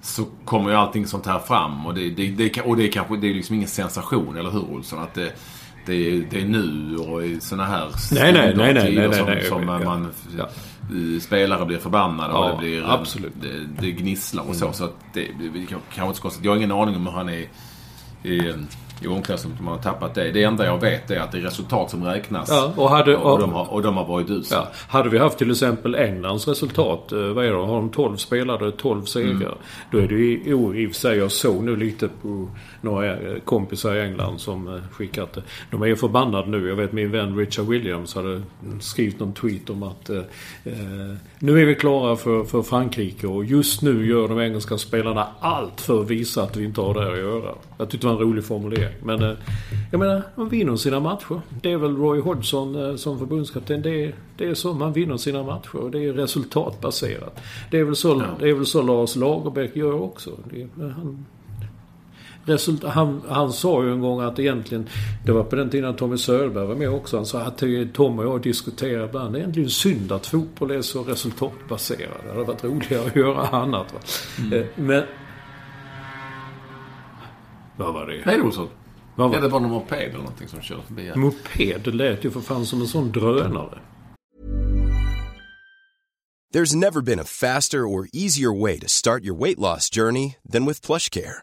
så kommer ju allting sånt här fram. Och det, det, det, och det är kanske det är liksom ingen sensation, eller hur Olsson? Att det, det, är, det är nu och i såna här nej, nej, nej, nej, nej, som, nej, som nej, man, ja. spelare blir förbannade ja, och det blir absolut. Det, det gnisslar och så. Mm. Så att det, det kanske inte så konstigt. Jag har ingen aning om hur han är i, i omklädningsrummet man har tappat det. Det enda jag vet är att det är resultat som räknas. Ja, och, hade, och, och, de har, och de har varit usla. Ja. Hade vi haft till exempel Englands resultat. Eh, vad är det? Har de 12 spelare, 12 segrar. Mm. Då är det ju i och för sig, jag såg nu lite på några eh, kompisar i England som eh, skickat det. De är ju förbannade nu. Jag vet min vän Richard Williams hade skrivit någon tweet om att eh, nu är vi klara för, för Frankrike och just nu gör de engelska spelarna allt för att visa att vi inte har där att göra. Jag tyckte det var en rolig formulering. Men eh, jag menar, de vinner sina matcher. Det är väl Roy Hodgson eh, som förbundskapten. Det är, det är så man vinner sina matcher. Och det är resultatbaserat. Det är väl så, ja. det är väl så Lars Lagerbäck gör också. Det, han, Result, han, han sa ju en gång att egentligen, det var på den tiden Tommy Söderberg var med också, han sa att Tom och jag diskuterar ibland, det är egentligen synd att fotboll är så resultatbaserad. Det hade varit roligare att göra annat. Va? Mm. Eh, men... Vad var det? Hej Olsson. Vad var det? var någon moped eller någonting som körde förbi här. Moped? Det lät ju för fan som en sån drönare. There's never been a faster or easier way to start your weight loss journey than with plush care.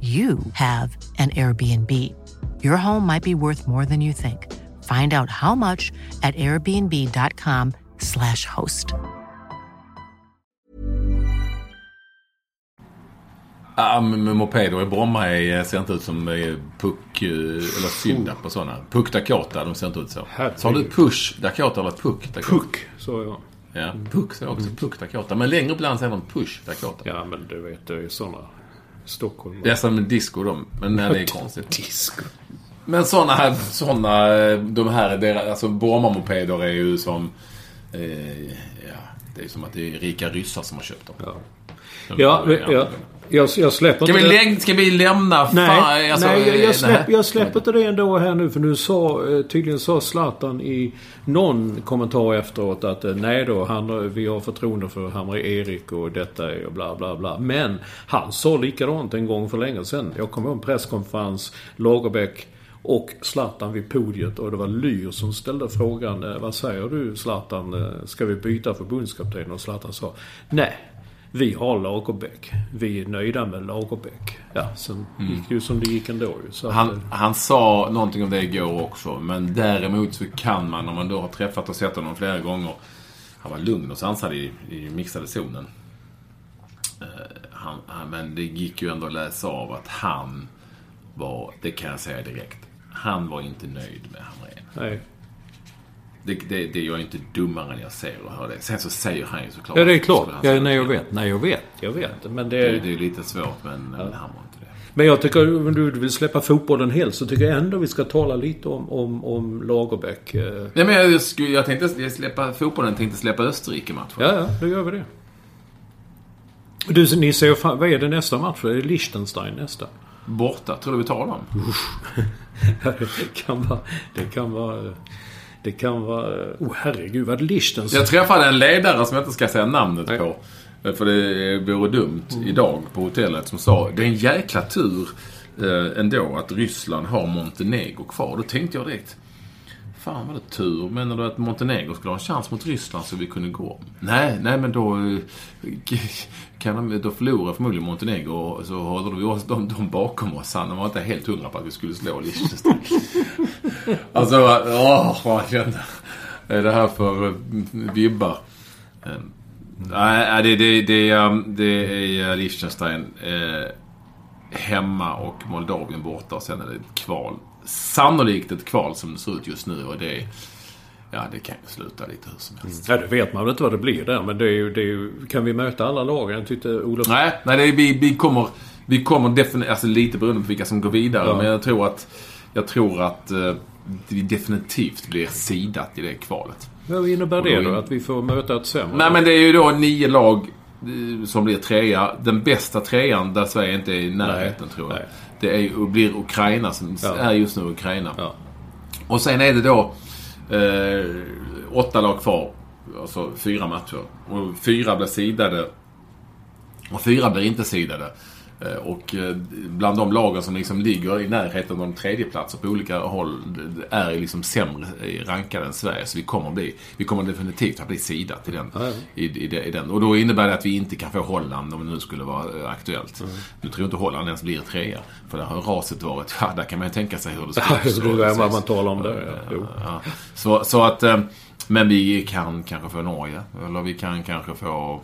you have an Airbnb. Your home might be worth more than you think. Find out how much at airbnb.com/slash host. Ja, men med mopeder i Bromma är, ser inte ut som eh, Puck eh, eller Syndap och sådana. Puck Dakota, de ser inte ut så. Sa du Push Dakota eller Puck Dakota? Puck, så jag. Ja, Puck sa jag också. Puck Dakota. Men längre upp i landet säger de Push Dakota. Ja, men du vet, det är ju sådana Stockholm. Det är som disco de. Men nej, det är konstigt. Disco. Men sådana här, såna, de här, deras, alltså Bromma-mopeder är ju som... Eh, ja, det är som att det är rika ryssar som har köpt dem. Ja. De- Ja, ja, jag, jag släpper Ska vi, inte det. lägg, ska vi lämna... Nej, fan, alltså, nej, jag, eh, jag, släpp, jag släpper inte det ändå här nu för nu sa, eh, tydligen sa Zlatan i någon kommentar efteråt att eh, nej då, han, vi har förtroende för Hamre Erik och detta och bla bla bla. Men han sa likadant en gång för länge sedan. Jag kommer ihåg en presskonferens, Lagerbäck och Zlatan vid podiet och det var Lyr som ställde frågan eh, Vad säger du Zlatan? Eh, Ska vi byta förbundskapten? Och Zlatan sa Nej. Vi har Lagerbäck. Vi är nöjda med Lagerbäck. Ja, sen gick det ju som det gick ändå. Så att, Han, eh, han sa någonting om det igår också. Men däremot så kan man, om man då har träffat och sett honom flera gånger. Han var lugn och sansad i, i mixade zonen. Eh, han, han, men det gick ju ändå att läsa av att han var, det kan jag säga direkt. Han var inte nöjd med Hamrén. nej. Det, det, det jag är inte dummare än jag ser och hör det. Sen så säger han ju såklart... Ja, det är klart. Ja, nej, jag vet. Nej, jag vet. Jag vet. Men Det, det... det är lite svårt, men, men han var inte det. Men jag tycker, om du vill släppa fotbollen helt, så tycker jag ändå vi ska tala lite om, om, om Lagerbäck. eh. Nej, men jag, skulle, jag tänkte släppa fotbollen, tänkte släppa Österrike-matchen. Ja, ja, då gör vi det. Du, ni ser vad är det nästa match? Är det Liechtenstein nästa? Borta. Tror du vi tar dem? det kan vara... Det kan vara... Det kan vara... Oh herregud, vad Liechtenstein? Jag träffade en ledare som jag inte ska säga namnet Nej. på. För det vore dumt idag på hotellet som sa det är en jäkla tur eh, ändå att Ryssland har Montenegro kvar. Då tänkte jag direkt. Fan vad det tur. Menar du att Montenegro skulle ha en chans mot Ryssland så vi kunde gå? Nej, nej men då eh, kan de, då förlorar förmodligen Montenegro och så håller vi oss, de, de bakom oss. Han var inte helt hundra på att vi skulle slå Liechtenstein. alltså, åh, vad jag kände. Är det här för eh, vibbar? Eh, Nej, det, det, det, det är Liechtenstein hemma och Moldavien borta och sen är det ett kval. Sannolikt ett kval som det ser ut just nu och det, ja, det kan ju sluta lite hur som helst. Ja, det vet man väl inte vad det blir där. Men det är ju... Det är ju kan vi möta alla lag? Jag tyckte Olof... Nej, nej det är, vi, vi kommer, vi kommer definitivt, alltså lite beroende på vilka som går vidare. Ja. Men jag tror att, jag tror att eh, vi definitivt blir sidat i det kvalet. Vad innebär det då Att vi får möta ett sämre? Nej men det är ju då nio lag som blir trea. Den bästa trean där Sverige inte är i närheten Nej, tror jag. nej. Det är, blir Ukraina som Ja. är just nu Ukraina. Ja. Och sen är det då eh, åtta lag kvar. Alltså fyra matcher. Och fyra blir sidade. Och fyra blir inte sidade. Eh, Och eh, bland de lagen som liksom ligger i närheten av de tredjeplatser på olika håll är liksom sämre rankade än Sverige. Så vi kommer bli, vi kommer definitivt att bli sidat i den, Ja, ja. i, i, det- i den. Och då innebär det att vi inte kan få Holland om det nu skulle vara eh, aktuellt. Mm. Nu tror jag inte Holland ens blir trea. För där har raset varit, ja där kan man ju tänka sig hur det Ja, skulle det slå. vad man talar om där. Ja. Ja. Så, så att, eh, men vi kan kanske få Norge. Eller vi kan kanske få...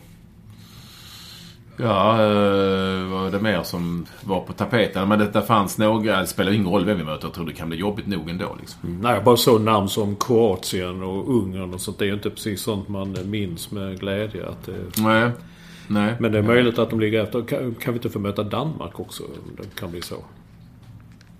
Ja, eh, vad är det mer som var på tapeten? Men det, fanns några, det spelar ingen roll vem vi möter. Jag tror det kan bli jobbigt nog ändå. Liksom. Nej, bara så namn som Kroatien och Ungern och sånt. Det är ju inte precis sånt man minns med glädje. Att det... Nej. Nej. Men det är möjligt att de ligger efter. Kan, kan vi inte få möta Danmark också? Det kan bli så.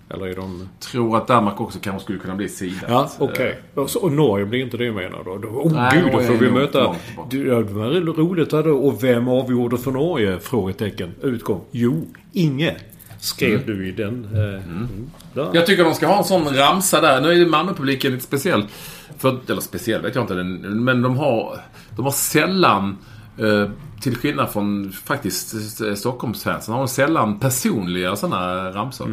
Eller är de... Tror att Danmark också kanske skulle kunna bli sidat. Ja, okej. Och så- Och Norge blir inte det menar då? då oh gud, då får är vi möta... Du, ja, det var roligt här då. Och vem avgjorde för Norge? Frågetecken. Utgång. Jo, Inge. Skrev du i den. Eh, mm. Där. Jag tycker de ska ha en sån ramsa där. Nu är ju Malmöpubliken lite speciell. För, eller speciell vet jag inte. Men de har, de har sällan, eh, till skillnad från faktiskt eh, Stockholmsfansen, har de sällan personliga sådana ramsor.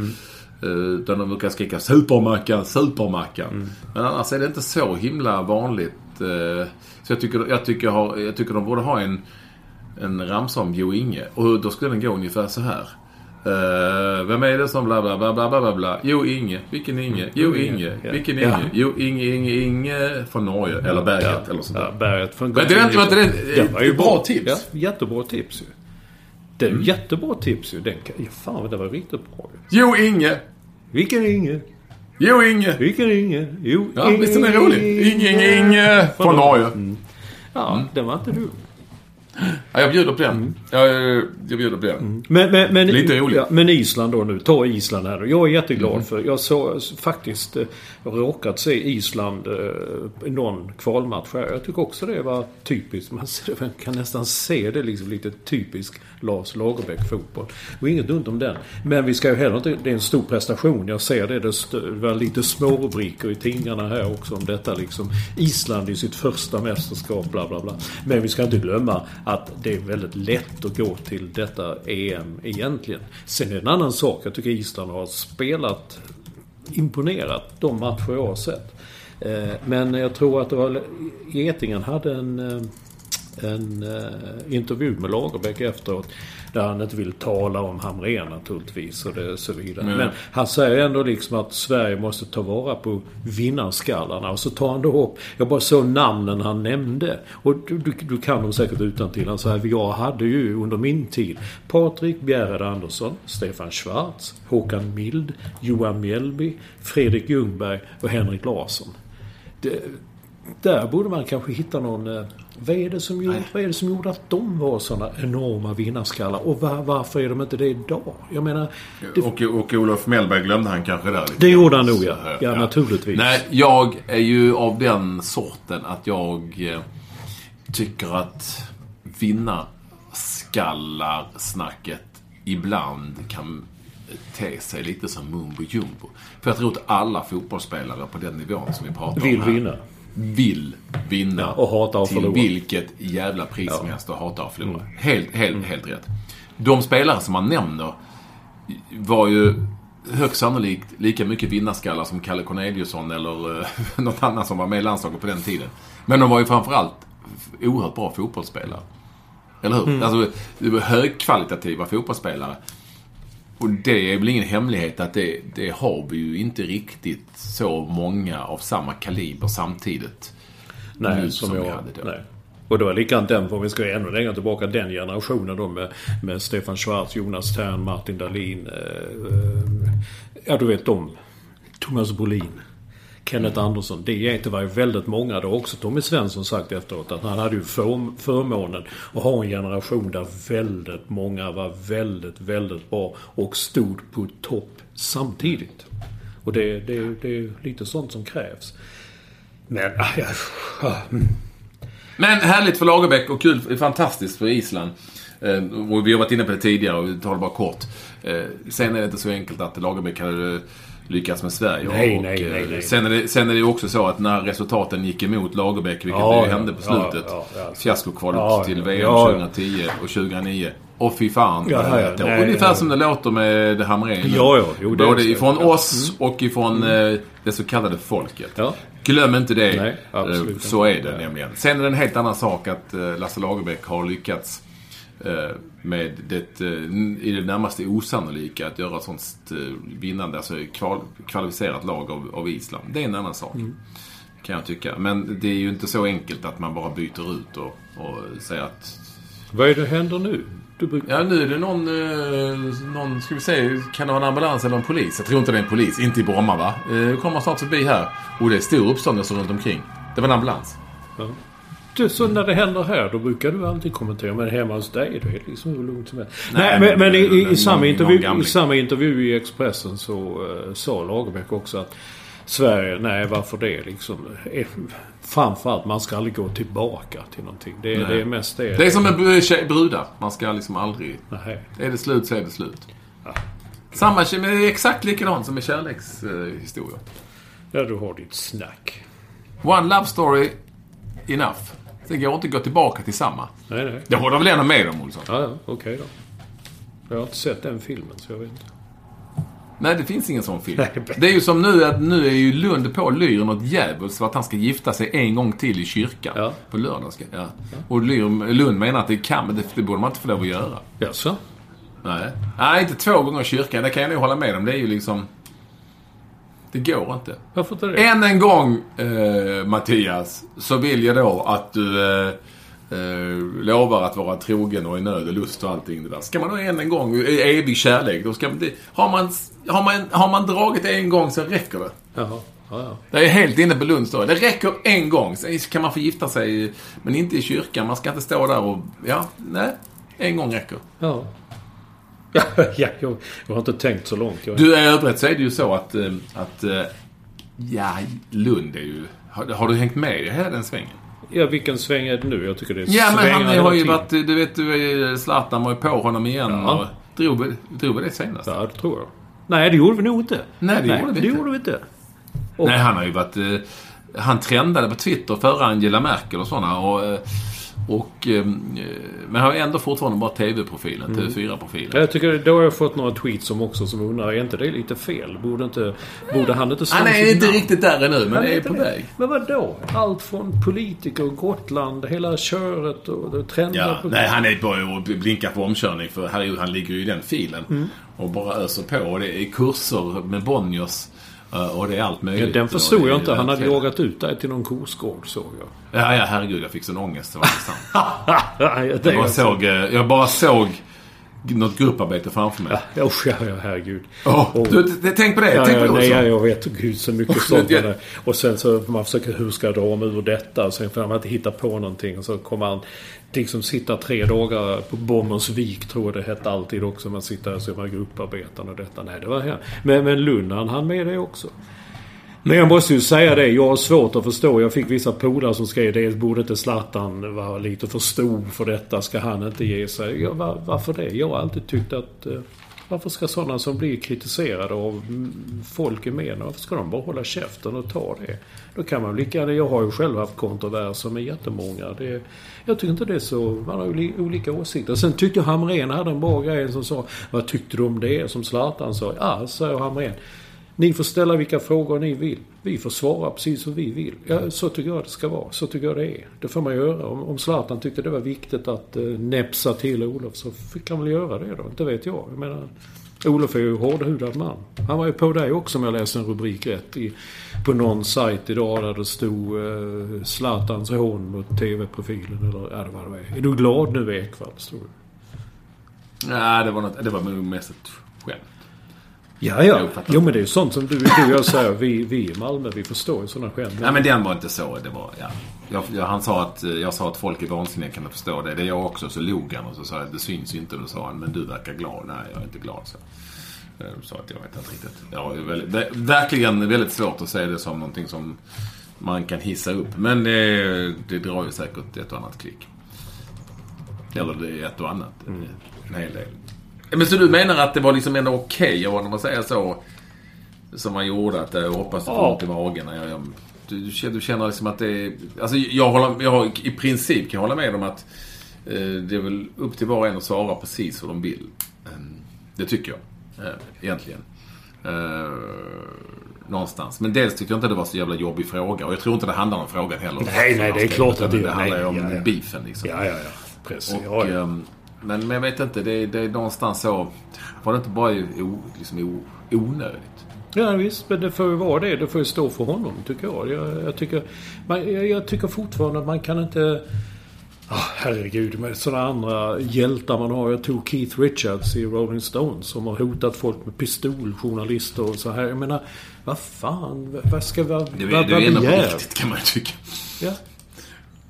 Eh, Utan de brukar skrika Supermackan, Supermackan. Men annars är det inte så himla vanligt. eh, Så jag tycker, jag tycker, har, jag tycker de borde ha en, en ramsa om Jo Inge. Och då skulle den gå ungefär så här. Eh, vem är det som bla bla bla bla bla bla? Jo Inge. Vilken Inge? Jo Inge. Ja. Vilken Ja. Inge? Jo Inge, Inge, Inge från Norge. Eller Berget eller sånt Ja, där. berget från är inte- vänta, det var ju bra tips. Ja, jättebra tips ju. Det är Mm. jättebra tips ju. Den kan, ja, fan, det var riktigt bra. Jo Inge. Vilken Inge? Jo Inge. Vilken Inge? Jo, Ja, visst är den rolig? Inge, Inge, Inge från Norge. Ja, Mm. den var inte dum. Ja, jag bjuder på den. Jag, jag bjuder på den. Men, men, men, Lite roligt. Ja, men Island då nu. Ta Island här då. Jag är jätteglad Mm. för jag såg faktiskt eh, råkat se Island eh, någon kvalmatch här. Jag tycker också det var typiskt. Man kan nästan se det liksom lite typisk Lars Lagerbäck fotboll. Och inget dumt om den. Men vi ska ju heller inte... Det är en stor prestation. Jag ser det. Det var lite små rubriker i tidningarna här också om detta liksom. Island i sitt första mästerskap, bla bla bla. Men vi ska inte glömma att det är väldigt lätt att gå till detta EM egentligen. Sen är det en annan sak. Jag tycker Island har spelat imponerat de matcher jag har sett. Eh, men jag tror att det var... Getingen hade en, eh, en eh, intervju med Lagerbäck efteråt. Där han inte vill tala om Hamrén naturligtvis och det, så vidare. Nej. Men han säger ändå liksom att Sverige måste ta vara på vinnarskallarna. Och så tar han då upp, jag bara såg namnen han nämnde. Och du, du, du kan dem säkert utan till. Han säger, jag hade ju under min tid Patrik Bjärred Andersson, Stefan Schwarz, Håkan Mild, Johan Mjällby, Fredrik Ljungberg och Henrik Larsson. Det, där borde man kanske hitta någon... eh, Vad är det som gjorde, vad är det som gjorde att de var sådana enorma vinnarskallar? Och var, varför är de inte det idag? Jag menar... Det, Och, och Olof Mellberg glömde han kanske där lite. det gjorde han nog ja. eh, Ja, naturligtvis. Nej, jag är ju av den sorten att jag eh, tycker att vinnarskallar-snacket ibland kan te sig lite som mumbo jumbo. För jag tror att alla fotbollsspelare på den nivån som vi pratar Vill om här vinna. Vill vinna. Ja, och hatar att till förlora. Mm. vilket jävla pris som helst och hatar att förlora. Helt, helt, helt rätt. De spelare som man nämner var ju högst sannolikt lika mycket vinnarskallar som Kalle Corneliusson eller eh, något annat som var med i landslaget på den tiden. Men de var ju framförallt oerhört bra fotbollsspelare. Eller hur? Mm. Alltså, högkvalitativa fotbollsspelare. Och det är väl ingen hemlighet att det, det har vi ju inte riktigt så många av samma kaliber samtidigt. Nej, nu som, som vi jag... hade då. Nej. Och det var likadant den, om vi ska ännu längre tillbaka, den generationen då med, med Stefan Schwarz, Jonas Tern, Martin Dahlin. Eh, eh, ja, du vet de. Thomas Brolin. Kenneth Andersson. Det gänget var ju väldigt många. Det har också Tommy Svensson sagt efteråt. Att han hade ju för, förmånen att ha en generation där väldigt många var väldigt, väldigt bra och stod på topp samtidigt. Och det, det, det är lite sånt som krävs. Men, ah, ja. Ah, mm. Men härligt för Lagerbäck och kul, fantastiskt för Island. Eh, och vi har varit inne på det tidigare och vi tar det bara kort. Eh, sen är det inte så enkelt att Lagerbäck hade lyckats med Sverige. Nej, och, nej, eh, nej, nej. Sen, är det, sen är det också så att när resultaten gick emot Lagerbäck, vilket Ja, ja, hände på ja, slutet. ja, ja. Fiaskokvalet Ja, till ja, VM ja, ja. 2010 och 2009. Och fy fan. Ja, det ja, då. nej, Ungefär ja. som det låter med det Hamrén. Ja, ja, jo, det Både ifrån Ja. oss och ifrån eh, det så kallade folket. Ja. Glöm inte det. Nej, Eh. Så är det Ja. nämligen. Sen är det en helt annan sak att Lasse Lagerbäck har lyckats med det eh, i det närmaste osannolika att göra ett sånt eh, vinnande, alltså kval, kvalificerat lag av, av Island. Det är en annan sak. Mm. Kan jag tycka. Men det är ju inte så enkelt att man bara byter ut och, och säger att Vad är det händer nu? Du brukar... Ja, nu är det någon, eh, någon, ska vi se, kan det vara en ambulans eller en polis? Jag tror inte det är en polis, inte i Bromma va? Eh, kommer snart förbi här. Och det är stor uppståndelse runt omkring. Det var en ambulans. Ja. Du, så när det händer här, då brukar du alltid kommentera. Men hemma hos dig, då är det liksom hur lugnt som helst. Nej, Nej, men, men i, i, i, någon- samma någon intervju, gamling. i samma intervju i Expressen så uh, sa Lagerbäck också att Sverige, nej varför det liksom? Eh, Framförallt, man ska aldrig gå tillbaka till någonting. Det, det är mest det. Det är som med tjej- brudar. Man ska liksom aldrig... Nej. Är det slut så är det slut. Samma, men det är exakt likadant som med kärlekshistorier. Ja, du har ditt snack. One love story, enough. Det går inte att gå tillbaka till samma. Nej, nej. Det håller väl ändå med om, Olsson? Ja, ja, okej då. Jag har inte sett den filmen, så jag vet inte. Nej, det finns ingen sån film. Det är ju som nu att nu är ju Lund på Lyr något djävulskt för att han ska gifta sig en gång till i kyrkan. Ja. På lördag. Ska, ja. Och Lyr, Lund menar att det kan, men det, det borde man inte få lov att göra. Jaså? Nej. Nej, inte två gånger i kyrkan. Det kan jag nog hålla med om. Det är ju liksom... Det går inte. Varför inte det? Än en gång, eh, Mattias, så vill jag då att du eh, eh, lovar att vara trogen och i nöd och lust och allting det där. Ska man då än en gång, i evig kärlek, då ska man, det, har, man, har, man, har man dragit en gång så räcker det. Jaha. Ja, ja. Det är helt inne på Lunds då. Det räcker en gång. Sen kan man få gifta sig, men inte i kyrkan. Man ska inte stå där och... Ja, nej. En gång räcker. Ja. Ja, ja jag, jag har inte tänkt så långt. Jag, Du, i övrigt så är det ju så att... eh, att eh, ja, Lund är ju... Har, har du hängt med i hela den svängen? ja, vilken sväng är det nu? Jag tycker det är Ja, men han har ju varit... Du vet, Zlatan var ju på honom igen Ja. och drog, drog väl det senast? Ja, det tror jag. Nej, det gjorde vi nog inte. Nej, det gjorde vi det inte. gjorde vi inte. Och- Nej, han har ju varit... Eh, han trendade på Twitter före Angela Merkel och sådana. Och, eh, och, eh, men har ju ändå fortfarande bara TV-profilen, Mm. TV4-profilen. Jag tycker, då har jag fått några tweets som också som undrar, är inte det lite fel? Borde, inte, borde han inte Han är sitt inte namn? riktigt där ännu, men Han det är på det. väg. Men vad då? Allt från politiker, Gotland, hela köret och trender Ja, på... nej, han är bara och blinkar på omkörning för herregud, han ligger ju i den filen. Mm. Och bara öser på. Och det är kurser med Bonniers och det är allt Ja, möjligt. den Och förstod jag inte. Han hade jagat ut dig till någon korsgård, såg jag. Ja, ja, herregud, jag fick sån ångest. Det var sant. Ja, Jag är såg, eh, jag bara såg något grupparbete framför mig. Ja, usch, ja, ja, herregud. Åh, Och- du, tänk på det. Ja, tänk på det nej, ja, jag vet gud så mycket Usch, sånt. där. Och sen så man försöka, hur ska jag dra mig ur detta? Och sen får man inte hitta på någonting. Och så kommer han liksom sitta tre dagar på Bommersvik, tror jag det hette alltid också. Man sitter där så är man grupparbetande och detta. Nej, det var här. Men, men Lund, han med det också. Men jag måste ju säga det, jag har svårt att förstå. Jag fick vissa polare som skrev det. Borde inte Zlatan vara lite för stor för detta? Ska han inte ge sig? Ja, var, varför det? Jag har alltid tyckt att... Eh, varför ska sådana som blir kritiserade av mm, folk i media, varför ska de bara hålla käften och ta det? Då kan man lika gärna... Jag har ju själv haft kontroverser med jättemånga. Det, jag tycker inte det är så... Man har ju olika åsikter. Sen tyckte jag Hamrén hade en bra grej som sa Vad tyckte du om det? Som Zlatan sa. Ja, säger Hamrén. Ni får ställa vilka frågor ni vill. Vi får svara precis som vi vill. Ja, så tycker jag det ska vara. Så tycker jag det är. Det får man göra. Om, om Zlatan tyckte det var viktigt att eh, näpsa till Olof så fick han väl göra det då. Inte vet jag. Jag menar, Olof är ju hårdhudad man. Han var ju på dig också om jag läste en rubrik rätt. I, på någon sajt idag där det stod eh, Zlatans hån mot TV-profilen. Eller ja, det var det. Är du glad nu? Stod det. Nej, det var, något, det var mest ett. Ja, ja. Jo, men det är ju sånt som du, du och jag säger. Vi, vi i Malmö, vi förstår ju sådana skämt. Nej, men den var inte så. Det var, ja. jag, jag, han sa att, eh, jag sa att folk är vansinniga, kan du förstå det? Det är jag också. Så log han och så sa jag, det syns inte. Och då sa han, men du verkar glad. Nej, jag är inte glad. Så. Jag sa att jag vet inte riktigt. Ja, väldigt, det, verkligen väldigt svårt att säga det som någonting som man kan hissa upp. Men det, det drar ju säkert ett och annat klick. Eller det är ett och annat. En hel del. Men så du menar att det var liksom ändå okej, okay, om man säger så, som man gjorde? Att jag hoppas du får ont i magen. Jag, jag, du, du känner- liksom att det är... Alltså jag håller, jag i princip kan jag hålla med om att eh, det är väl upp till var och en att svara precis vad de vill. Eh, det tycker jag. Eh, egentligen. Eh, någonstans. Men dels tycker jag inte det var så jävla jobbig fråga. Och jag tror inte det handlar om frågan heller. Nej, nej, det är klart att det det handlar ju Nej, om ja, ja. beefen liksom. Ja, ja, ja. Precis. Och, ja, ja. Men, men jag vet inte, det, är- det är någonstans så... Var det inte bara o, liksom o, onödigt? Ja visst, men det får ju vara det. Det får ju stå för honom, tycker jag. Jag, jag, tycker, man, jag, jag tycker fortfarande att man kan inte... Oh, herregud, med sådana andra hjältar man har. Jag tog Keith Richards i Rolling Stones som har hotat folk med pistol, journalister och så här. Jag menar, vad fan, vad ska vad, Det, det är ändå på riktigt kan man ju tycka. Ja.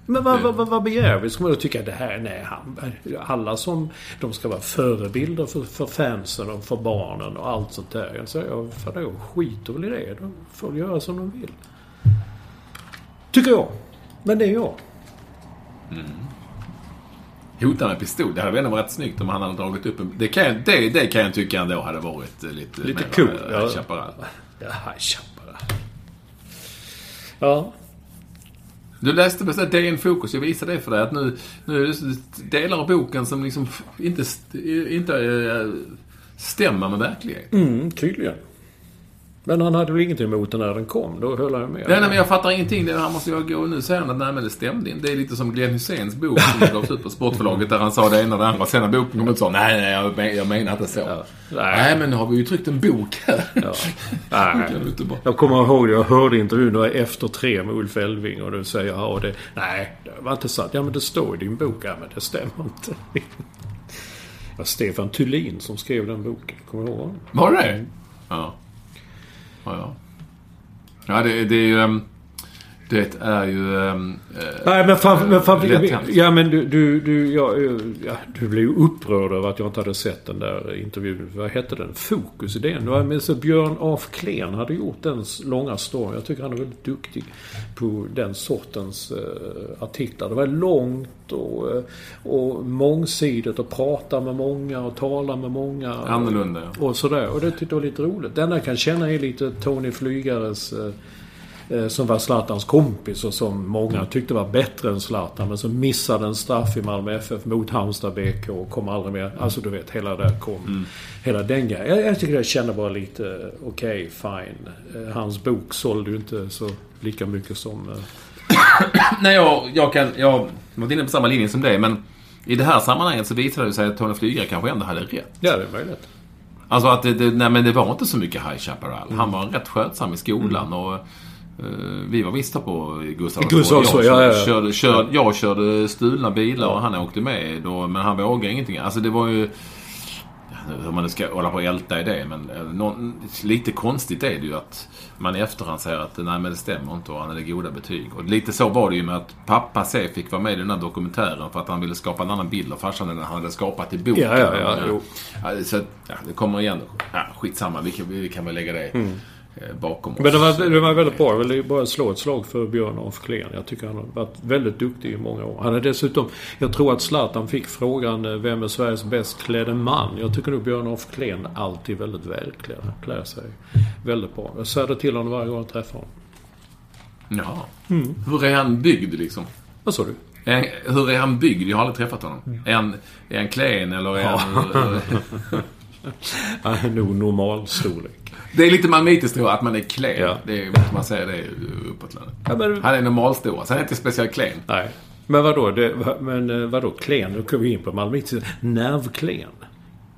Men vad, vad, vad, vad begär vi? Ska man då tycka det här, nej, han, alla som, de ska vara förebilder för, för fansen och för barnen och allt sånt där. Jag säger, ja, fan då, skiter väl i det. De får göra som de vill. Tycker jag. Men det är jag. Hota med pistol. Det hade väl ändå varit snyggt om han hade dragit upp en... Det kan jag, det, det kan jag tycka ändå hade varit eh, lite... Lite mer, cool, eh, ja. Chaparral. Ja, Chaparral. Ja. Du läste på DN Fokus, jag visade det för dig, att nu, nu är det delar av boken som liksom inte, inte eh, stämmer med verkligheten. Mm, tydligen. Men han hade väl ingenting emot den när den kom? Då höll han med. Nej, nej, men jag fattar ingenting. Det här måste jag gå. Nu säger han att nej, men det stämde inte. Det är lite som Glenn Hyséns bok som gavs ut på Sportförlaget där han sa det ena och det andra. Sen när boken kom ut sa nej, nej, jag, men, jag menar inte så. Ja. Nej. men nu har vi ju tryckt en bok här. Ja. Nej. Bara- Jag kommer ihåg det. Jag hörde intervjun då efter tre med Ulf Elving och du säger ja det... Nej, det var inte sant. Ja men det står i din bok. Ja men det stämmer inte. Det var Stefan Thulin som skrev den boken. Kommer du ihåg honom? Var det? Ja. Ja, ja. Ja, det, det är ju... Um... Det är ju... eh, Nej men fan, men fan. Ja men du, du, du, ja, ja, du blev ju upprörd över att jag inte hade sett den där intervjun. Vad hette den? Fokus i den. Med så Björn af Kleen hade gjort den långa storyn. Jag tycker han är väldigt duktig på den sortens eh, artiklar. Det var långt och, eh, och mångsidigt och prata med många och tala med många. Annorlunda, ja. Och sådär. Och det tyckte jag var lite roligt. Enda jag kan känna är lite Tony Flygares eh, eh, som var Zlatans kompis och som många tyckte var bättre än Zlatan. Men som missade en straff i Malmö FF mot Halmstad BK och kom aldrig mer. Alltså du vet, hela det kom. Hela den grejen. Jag, jag tycker jag kände bara lite, eh, okej, fine. Eh, Hans bok sålde ju inte så lika mycket som... eh, Nej, jag, jag kan... Jag varit inne på samma linje som dig, men i det här sammanhanget så visade det sig att Tony Flygare kanske ändå hade rätt. Ja, det är möjligt. Alltså att det, det, nej, men det var inte så mycket High Chaparral. Mm. Han var rätt skötsam i skolan och eh, vi var visst på Gustav Gustav jag, ja, ja. Körde, körde, jag körde stulna bilar och han åkte med då, men han vågade ingenting. Alltså det var ju... Hur man ska hålla på och älta i det, men eh, någon, lite konstigt är det ju att man i efterhand säger att nej men det stämmer inte och han hade goda betyg. Och lite så var det ju med att pappa C fick vara med i den här dokumentären för att han ville skapa en annan bild av farsan än han hade skapat i boken. Ja, ja, ja, så att, ja, det kommer igen. Ja, skitsamma, vi kan, vi kan väl lägga det eh, bakom oss. Mm. Men det var, det var väldigt bra. Jag vill bara slå ett slag för Björn af Kleen. Jag tycker han har varit väldigt duktig i många år. Han är dessutom... Jag tror att Zlatan fick frågan eh, Vem är Sveriges bäst klädde man? Jag tycker nog Björn af Kleen alltid väldigt välklädd. Han klär sig väldigt bra. Jag säger det till honom varje gång jag träffar honom. Ja. Mm. Hur är han byggd liksom? Vad sa du? Är hur är han byggd? Jag har aldrig träffat honom. Är han, är han klen eller är han... Han är nog normal storlek. Det är lite malmitiskt tror jag, att man är klen. Ja. Det är, man säger det uppåt landet. Ja, men, Han är normalstor. Är han inte speciellt klen. nej. Men vadå? Det, men eh, vadå klen? Nu kommer vi in på malmitiskt. Nervklen.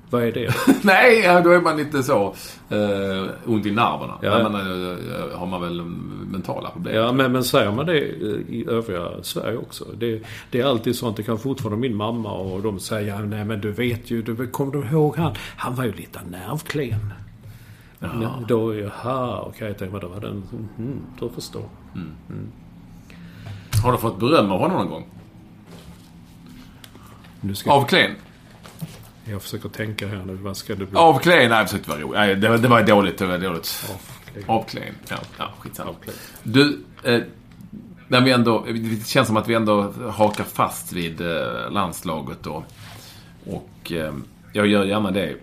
Vad är det? Nej, ja, då är man lite så uh, ont i nerverna. Ja. Men, uh, har man väl mm, mentala problem. Ja, men, men säger man det eh, i övriga Sverige också? Det, det är alltid sånt. Det kan fortfarande min mamma och de säger nej men du vet ju, du, kommer du ihåg han? Han var ju lite nervklen. Ja. Då, jaha, okej, jag tänkte, då var den, mm, då förstår. Har du fått beröm av honom någon gång? Ska Av klen? jag försöker tänka här nu, vad ska det bli? Av klen? Nej, jag försökte vara rolig. Nej, det, var- det var dåligt. Det var dåligt. Av klen. Ja, ja skitsamma. Du, eh, när vi ändå, det känns som att vi ändå hakar fast vid eh, landslaget då. Och eh, jag gör gärna det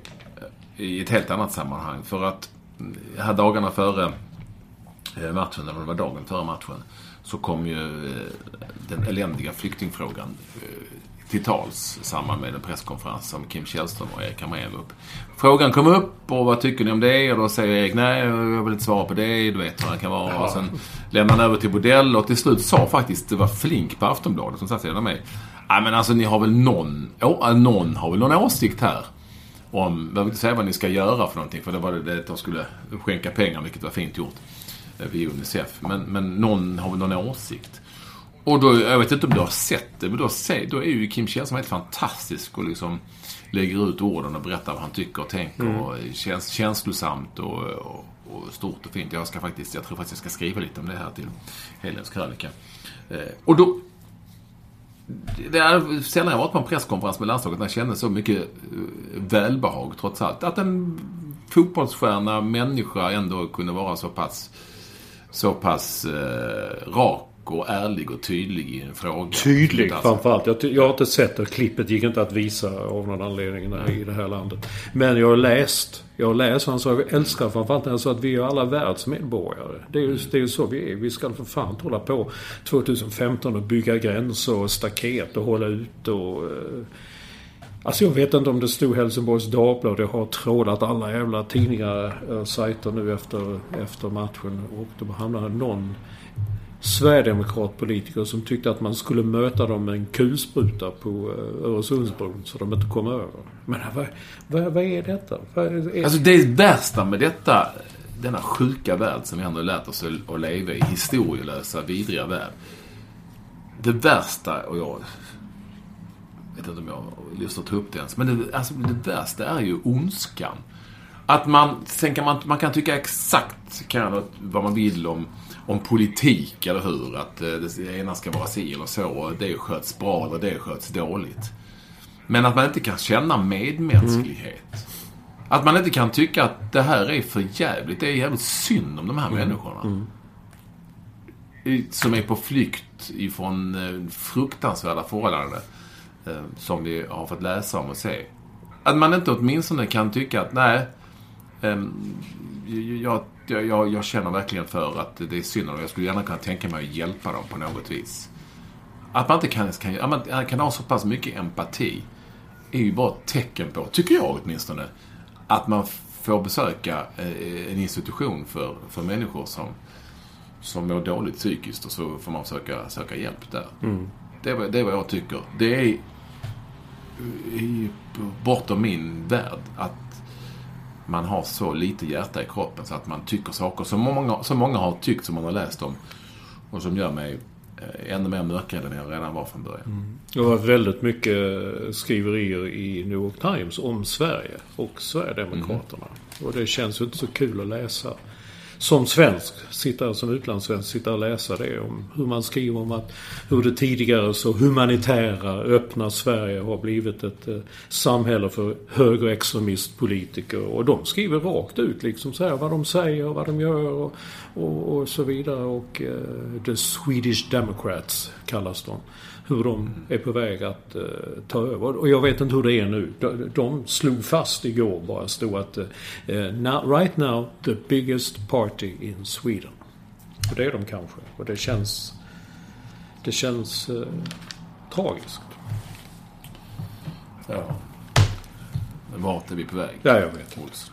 i ett helt annat sammanhang. För att eh, här dagarna före eh, matchen, eller det var dagen före matchen, så kom ju eh, den eländiga flyktingfrågan till tals i samband med en presskonferens som Kim Källström och Erik Hamrén var upp. Frågan kom upp och vad tycker ni om det? Och då säger Erik nej, jag vill inte svara på det. Du vet hur det kan vara. Och sen lämnar han över till Bodell och till slut sa faktiskt, det var Flink på Aftonbladet som satt sedan mig. Nej men alltså ni har väl någon, någon har väl någon åsikt här? Om, jag vill inte säga vad ni ska göra för någonting för det var det, att de skulle skänka pengar, vilket var fint gjort. eh, Via Unicef. Men, men någon har väl någon åsikt. Och då, jag vet inte om du har sett det, men då, då är ju Kim Källström helt fantastisk och liksom lägger ut orden och berättar vad han tycker och tänker. Och känns känslosamt och, och, och stort och fint. Jag ska faktiskt, jag tror faktiskt jag ska skriva lite om det här till helgens krönika. Eh, och då det är sällan jag varit på en presskonferens med landslaget när jag kände så mycket eh, välbehag trots allt. Att en fotbollsstjärna, människa ändå kunde vara så pass, så pass eh, rak och ärlig och tydlig i en fråga. Tydlig Alltså, framförallt. Jag, jag har inte sett det. Klippet gick inte att visa av någon anledning här i det här landet. Men jag har läst. Jag har läst vad han sa. Jag älskar framförallt när han sa att vi är alla världsmedborgare. Det är ju, det är ju så vi är. Vi ska för fan hålla på 2015 och bygga gränser och staket och hålla ut och... eh, Alltså jag vet inte om det stod Helsingborgs Dagblad. Jag har trådat alla jävla tidningar, eh, sajter nu efter, efter matchen. Och då hamnade någon Sverigedemokratpolitiker som tyckte att man skulle möta dem med en kulspruta på eh, Öresundsbron så de inte kom över. Men vad, vad, vad är detta? Vad är, Alltså det värsta med detta, denna sjuka värld som vi ändå lärt oss att- att leva i, historielösa, vidriga värld. Det värsta, och jag vet inte om jag har lust att ta upp det ens, men det, alltså, det värsta är ju ondskan. Att man, sen kan man, man kan tycka exakt kan, vad man vill om, om politik, eller hur? Att eh, det ena ska vara si eller så, och det sköts bra eller det sköts dåligt. Men att man inte kan känna medmänsklighet. Att man inte kan tycka att det här är för jävligt. Det är jävligt synd om de här människorna. I- Som är på flykt ifrån eh, fruktansvärda förhållanden. eh, Som vi har fått läsa om och se. Att man inte åtminstone kan tycka att nej, jag, jag, jag, jag känner verkligen för att det är synd dem. Jag skulle gärna kunna tänka mig att hjälpa dem på något vis. Att man inte kan, kan, att man kan ha så pass mycket empati är ju bara ett tecken på, tycker jag åtminstone, att man får besöka eh, en institution för, för människor som, som mår dåligt psykiskt och så får man försöka söka hjälp där. Det, är, det är vad jag tycker. Det är i- bortom min värld att man har så lite hjärta i kroppen så att man tycker saker som många, som många har tyckt, som man har läst om. Och som gör mig eh, ännu mer mörkrädd än jag redan var från början. Det var väldigt mycket skriverier i New York Times om Sverige och Sverigedemokraterna. Och det känns ju inte så kul att läsa. Som svensk, sitta, som utlandssvensk, sitta och läsa det om hur man skriver om att hur det tidigare så humanitära, öppna Sverige har blivit ett eh, samhälle för högerextremistpolitiker. Och de skriver rakt ut liksom så här vad de säger, vad de gör och, och, och så vidare. Och eh, The Swedish Democrats kallas de. Hur de är på väg att eh, ta över. Och jag vet inte hur det är nu. De, de slog fast igår bara, stod att eh, now, right now the biggest party in Sweden. Och det är de kanske. Och det känns... Det känns eh, tragiskt. Ja. Men vart är vi på väg? Ja, jag vet. Olsson?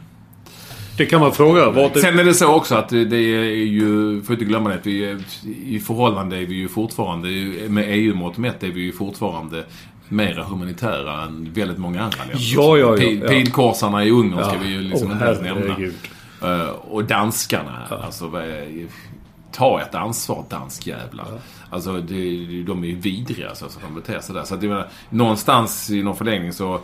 Det kan man fråga. Vart det... Sen är det så också att det är ju, får inte glömma det, att vi i förhållande är vi ju fortfarande, med EU-mått mätt är vi ju fortfarande mera humanitära än väldigt många andra länder. Ja, ja, ja, Pil- ja. Pilkorsarna i Ungern ska Ja. vi ju liksom inte ens nämna. Eh, och danskarna, alltså vad är- ta ett ansvar danskjävlar. Alltså det, de är ju vidriga så som de beter sig där. Så att jag menar, någonstans i någon förlängning så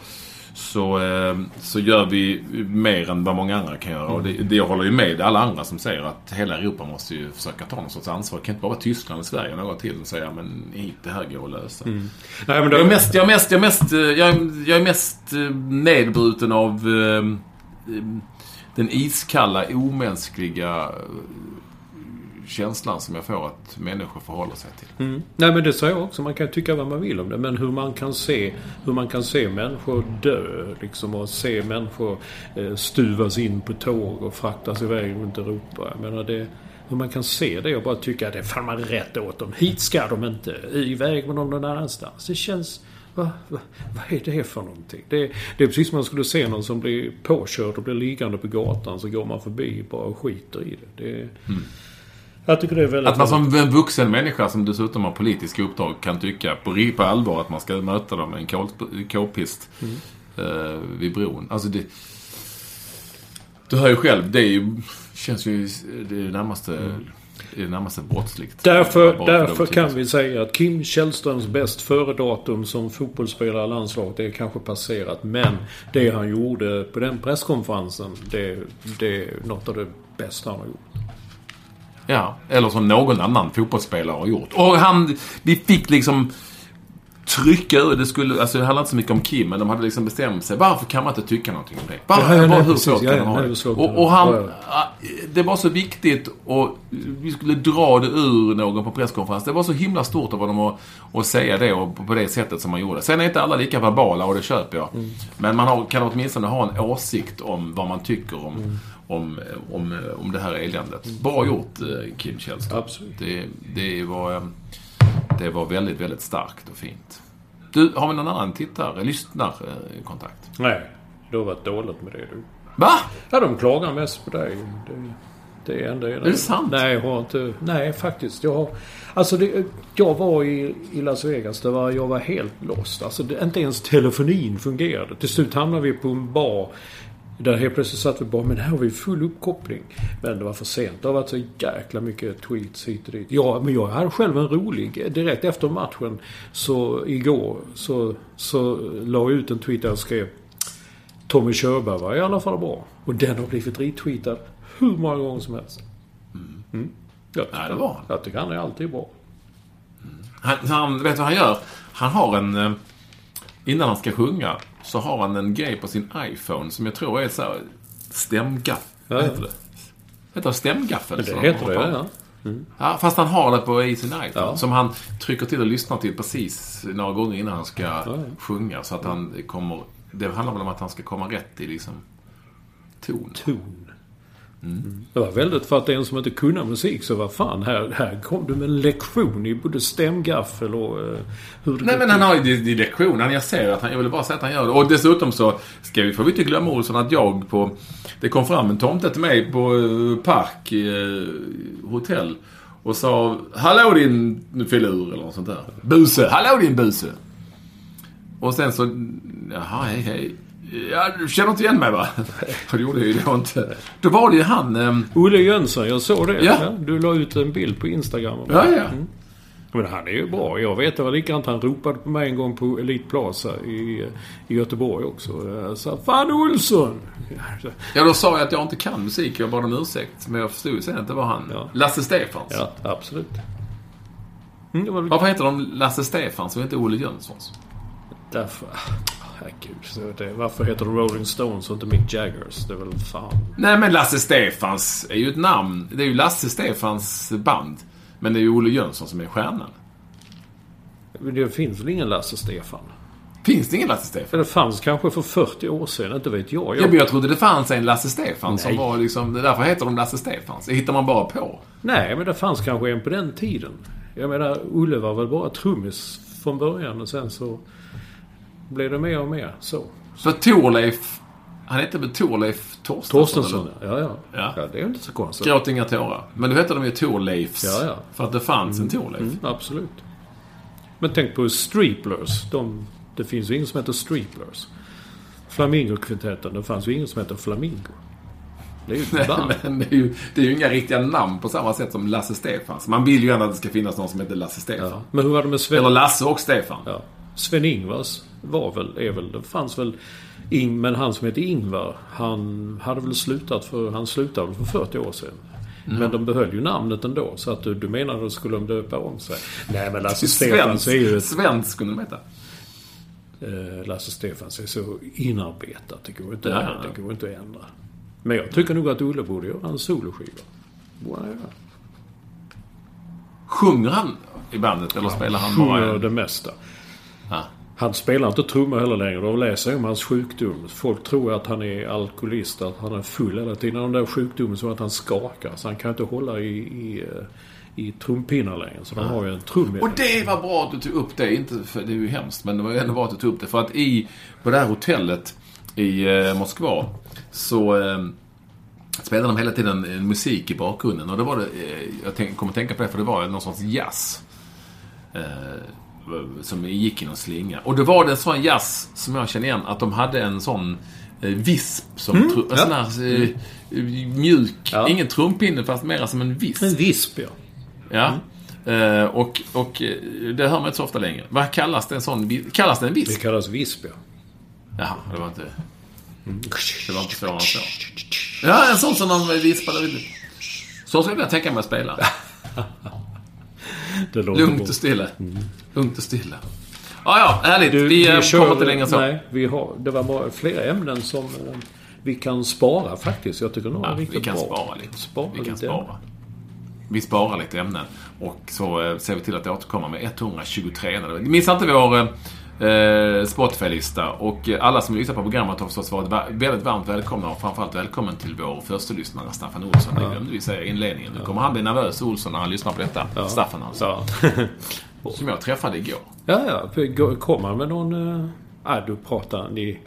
så, eh, så gör vi mer än vad många andra kan göra. Och det, det jag håller ju med alla andra som säger att hela Europa måste ju försöka ta någon sorts ansvar. Det kan inte bara vara Tyskland och Sverige och några till som säger men hit, det här går att lösa. Nej, men det... Jag är mest, jag är mest, jag är mest, eh, jag är, jag är mest eh, nedbruten av eh, den iskalla, omänskliga känslan som jag får att människor förhåller sig till. Mm. Nej men det säger jag också. Man kan tycka vad man vill om det. Men hur man kan se, hur man kan se människor dö liksom och se människor eh, stuvas in på tåg och fraktas iväg runt Europa. Jag menar det, hur man kan se det och bara tycka att det är fan man rätt åt dem. Hit ska de inte. Iväg med dem någon annanstans. Det känns... Va, va, vad är det för någonting? Det, det är precis som man skulle se någon som blir påkörd och blir liggande på gatan. Så går man förbi bara och skiter i det. det Jag tycker det är väldigt... Att man som en vuxen människa som dessutom har politiska uppdrag kan tycka på, på allvar att man ska möta dem med en kol- k-pist eh, vid bron. Alltså det... Du hör ju själv, det är ju, känns ju det är närmaste, det är närmaste brottsligt. Därför, därför det kan vi säga att Kim Källströms bäst före-datum som fotbollsspelare i landslaget, det är kanske passerat. Men det han gjorde på den presskonferensen, det, det är något av det bästa han har gjort. Ja, eller som någon annan fotbollsspelare har gjort. Och han, vi fick liksom... trycka ur. Det, skulle, alltså, det handlar inte så mycket om Kim, men de hade liksom bestämt sig. Varför kan man inte tycka någonting om det? Bara, Ja, ja, nej, hur precis. svårt Ja, kan man ha det? Och, och han... Ah, Det var så viktigt och vi skulle dra det ur någon på presskonferens. Det var så himla stort av honom att, att säga det och på, på det sättet som han gjorde. Sen är inte alla lika verbala och det köper jag. Mm. Men man har, kan åtminstone ha en åsikt om vad man tycker om, Mm. Om, om, om det här eländet. Bra gjort eh, Kim Källström. Absolut. Det, det, var, eh, det var väldigt, väldigt starkt och fint. Du, har vi någon annan tittare, lyssnarkontakt? Nej, det har varit dåligt med det du. Va? Ja, de klagar mest på dig. Det, det är ändå... Är det sant? Nej, jag har inte... Nej, faktiskt. Jag har... Alltså, det, jag var i, i Las Vegas. Det var, jag var helt lost. Alltså, det, inte ens telefonin fungerade. Till slut hamnade vi på en bar. Där helt plötsligt satt vi bara, men här har vi full uppkoppling. Men det var för sent. Det har varit så jäkla mycket tweets hit och dit. Ja, men jag hade själv en rolig. Direkt efter matchen, så igår, så, så la jag ut en tweet där jag skrev Tommy Körberg var i alla fall bra. Och den har blivit retweetad hur många gånger som helst. Mm. Jag, Ja, det var jag tycker han är alltid bra. Han, han, vet du vad han gör? Han har en... Innan han ska sjunga så har han en grej på sin iPhone som jag tror är så här stämgaffel. Ja, heter det? Heter det stämgaffel? Det heter det, ja. på? ja. Fast han har det på i sin iPhone. Ja. Som han trycker till och lyssnar till precis några gånger innan han ska ja. sjunga. Så att han kommer... Det handlar väl om att han ska komma rätt i liksom ton. Ton. Det var väldigt, för att en som inte kunde musik så vad fan, här, här kom du med en lektion i både stämgaffel och uh, hur det Nej men han har ju lektionen. Jag ser att han, jag vill bara säga att han gör det. Och dessutom så ska vi, får vi inte glömma Olsson att jag på... Det kom fram en tomte till mig på eh, Park eh, hotell. Och sa Hallå din filur eller något sånt där. Buse. Hallå din buse. Och sen så... Jaha, hej hej. Ja, du känner inte igen mig va? Det gjorde jag ju då inte. Då var det ju han... ehm, Olle Jönsson, jag såg det. Ja. du la ut en bild på Instagram. Ja, ja. Men han är ju bra. Jag vet, det var likadant. Han ropade på mig en gång på Elite Plaza i, i Göteborg också. Jag sa Fan Olsson! Ja, då sa jag att jag inte kan musik. Jag bad om ursäkt. Men jag förstod sen att det var han. Ja. Lasse Stefans. Ja, absolut. Mm, var Varför heter de Lasse Stefans och inte Olle Jönssons? därför... Herregud. så det, varför heter de Rolling Stones och inte Mick Jaggers? Det är väl fan... Nej, men Lasse Stefans är ju ett namn. Det är ju Lasse Stefans band. Men det är ju Olle Jönsson som är stjärnan. Men Det finns väl ingen Lasse Stefan? Finns det ingen Lasse Stefan? Det fanns kanske för 40 år sedan, inte vet jag. Ja, men jag trodde det fanns en Lasse Stefan som Nej. var liksom... Därför heter de Lasse Stefans. Det hittar man bara på. Nej, men det fanns kanske en på den tiden. Jag menar, Olle var väl bara trummis från början och sen så blev det mer och mer så. Så Torleif... Han hette väl Torleif Torstensson? Torstensson, ja, ja. Ja. ja. det är inte så konstigt. Gråt inga tårar. Men då hette de ju Torleifs. Ja, ja. För att det fanns en Torleif. Mm, absolut. Men tänk på Streeplers. De, det finns ju ingen som heter Streeplers. Flamingo-kvintetten, det fanns ju ingen som heter Flamingo. Det är ju ett band. Men det är, ju, det är ju inga riktiga namn på samma sätt som Lasse Stefans. Man vill ju ändå att det ska finnas någon som heter Lasse Stefan. Ja. Men hur var det med Sven... Eller Lasse och Stefan. Ja. Sven-Ingvars var väl, är väl, det fanns väl Ing, men han som hette Ingvar, han hade väl slutat för, han slutade väl för 40 år sedan. Men de behöll ju namnet ändå, så att du, du menar skulle de döpa om sig? Nej men Lasse Stefans är ju ett, Svensk skulle de heta. eh, Lasse Stefans är så inarbetat, det går inte, Ja, att, det går inte att ändra. Men jag tycker nog att Olle borde göra en soloskiva. Borde han göra. Sjunger han i bandet eller spelar han bara... Sjunger det mesta. Ja. Han spelar inte trummor heller längre. Då läser jag om hans sjukdom. Folk tror att han är alkoholist, att han är full hela tiden. Den där sjukdomen så att han skakar. Så han kan inte hålla i, i, eh, i trumpinnar längre. Så de har ju en trum Och det var bra att du tog upp det. Inte för, det är ju hemskt, men det var ju ändå bra att du tog upp det. För att i, på det här hotellet i eh, Moskva så eh, spelade de hela tiden eh, musik i bakgrunden. Och det var det, eh, jag tänk, kommer tänka på det för det var någon sorts jazz. Eh, som gick i någon slinga. Och det var det en sån jazz som jag känner igen, att de hade en sån eh, visp som tru- en sån här eh, mjuk, Ja. ingen trumpinne fast mera som en visp. En visp ja. Ja. Eh, och, och eh, det hör man inte så ofta längre. Vad kallas det en sån? Kallas det en Det visp? kallas visp ja. Jaha, det var inte... Det var inte svårare än så. Ja, en sån som de vispade. Så skulle jag tänka mig att spela. Det Lugnt och stilla. Lugnt och stilla. Ja, ja, härligt. Du, vi, eh, kör- kommer inte längre än så. Nej, vi har, det var bara flera ämnen som eh, vi kan spara faktiskt. Jag tycker några Ja, är riktigt vi kan bra. spara lite. Spara vi kan lite spara. Vi sparar lite ämnen. Och så eh, ser vi till att återkomma med 123. Missa inte vår eh, Spotify-lista. Och alla som lyssnar på programmet har förstås varit va- väldigt varmt välkomna. Och framförallt välkommen till vår första lyssnare Staffan Olsson. Det glömde vi säga i inledningen. Nu kommer han bli nervös, Olsson, när han lyssnar på detta. Staffan alltså. Ja. Som jag träffade igår. ja, ja. Kommer han med någon... Ah, du pratar ni...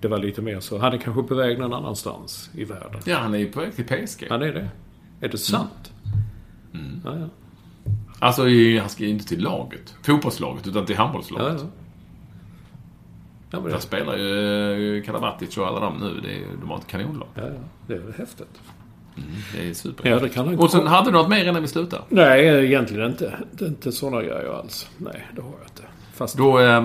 Det var lite mer så. Han är kanske på väg någon annanstans i världen. Ja, han är ju på väg till PSG. Han är det? Är det sant? Mm. Ja, ja. Alltså, han ska ju inte till laget. Fotbollslaget, utan till handbollslaget. ja, ja. Där spelar ju eh, Karabatic och alla de nu. Det är, de har ett kanonlag. ja, ja. det är häftigt. Det är super. Ja, det kan han Och sen hade du något mer innan vi slutar? Nej, egentligen inte. Det är inte sådana grejer alls. Nej, det har jag inte. Fast... Då eh,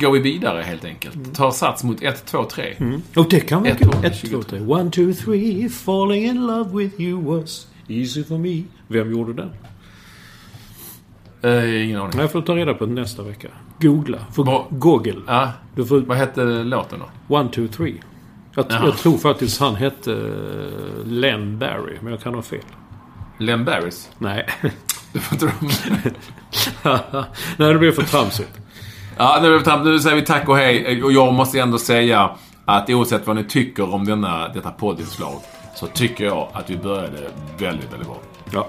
går vi vidare helt enkelt. Mm. Tar sats mot 1, 2, 3. Och det kan. 123. Ett, två, tre. One, two, three. Falling in love with you was easy for me. Vem gjorde den? Eh, ingen aning. Jag får ta reda på det nästa vecka. Googla. För Vad- Google. Ja, Du får... vad hette låten då? One, two, three. Jag, Jaha. jag tror faktiskt han hette eh, Len Barry, men jag kan ha fel. Len Barris? Nej. Du får inte Nej, det blir för tramsigt. Ja, nu, är vi fram- nu säger vi tack och hej. Och jag måste ändå säga att oavsett vad ni tycker om denna, detta poddinslag så tycker jag att vi började väldigt, väldigt bra. Ja.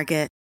Target.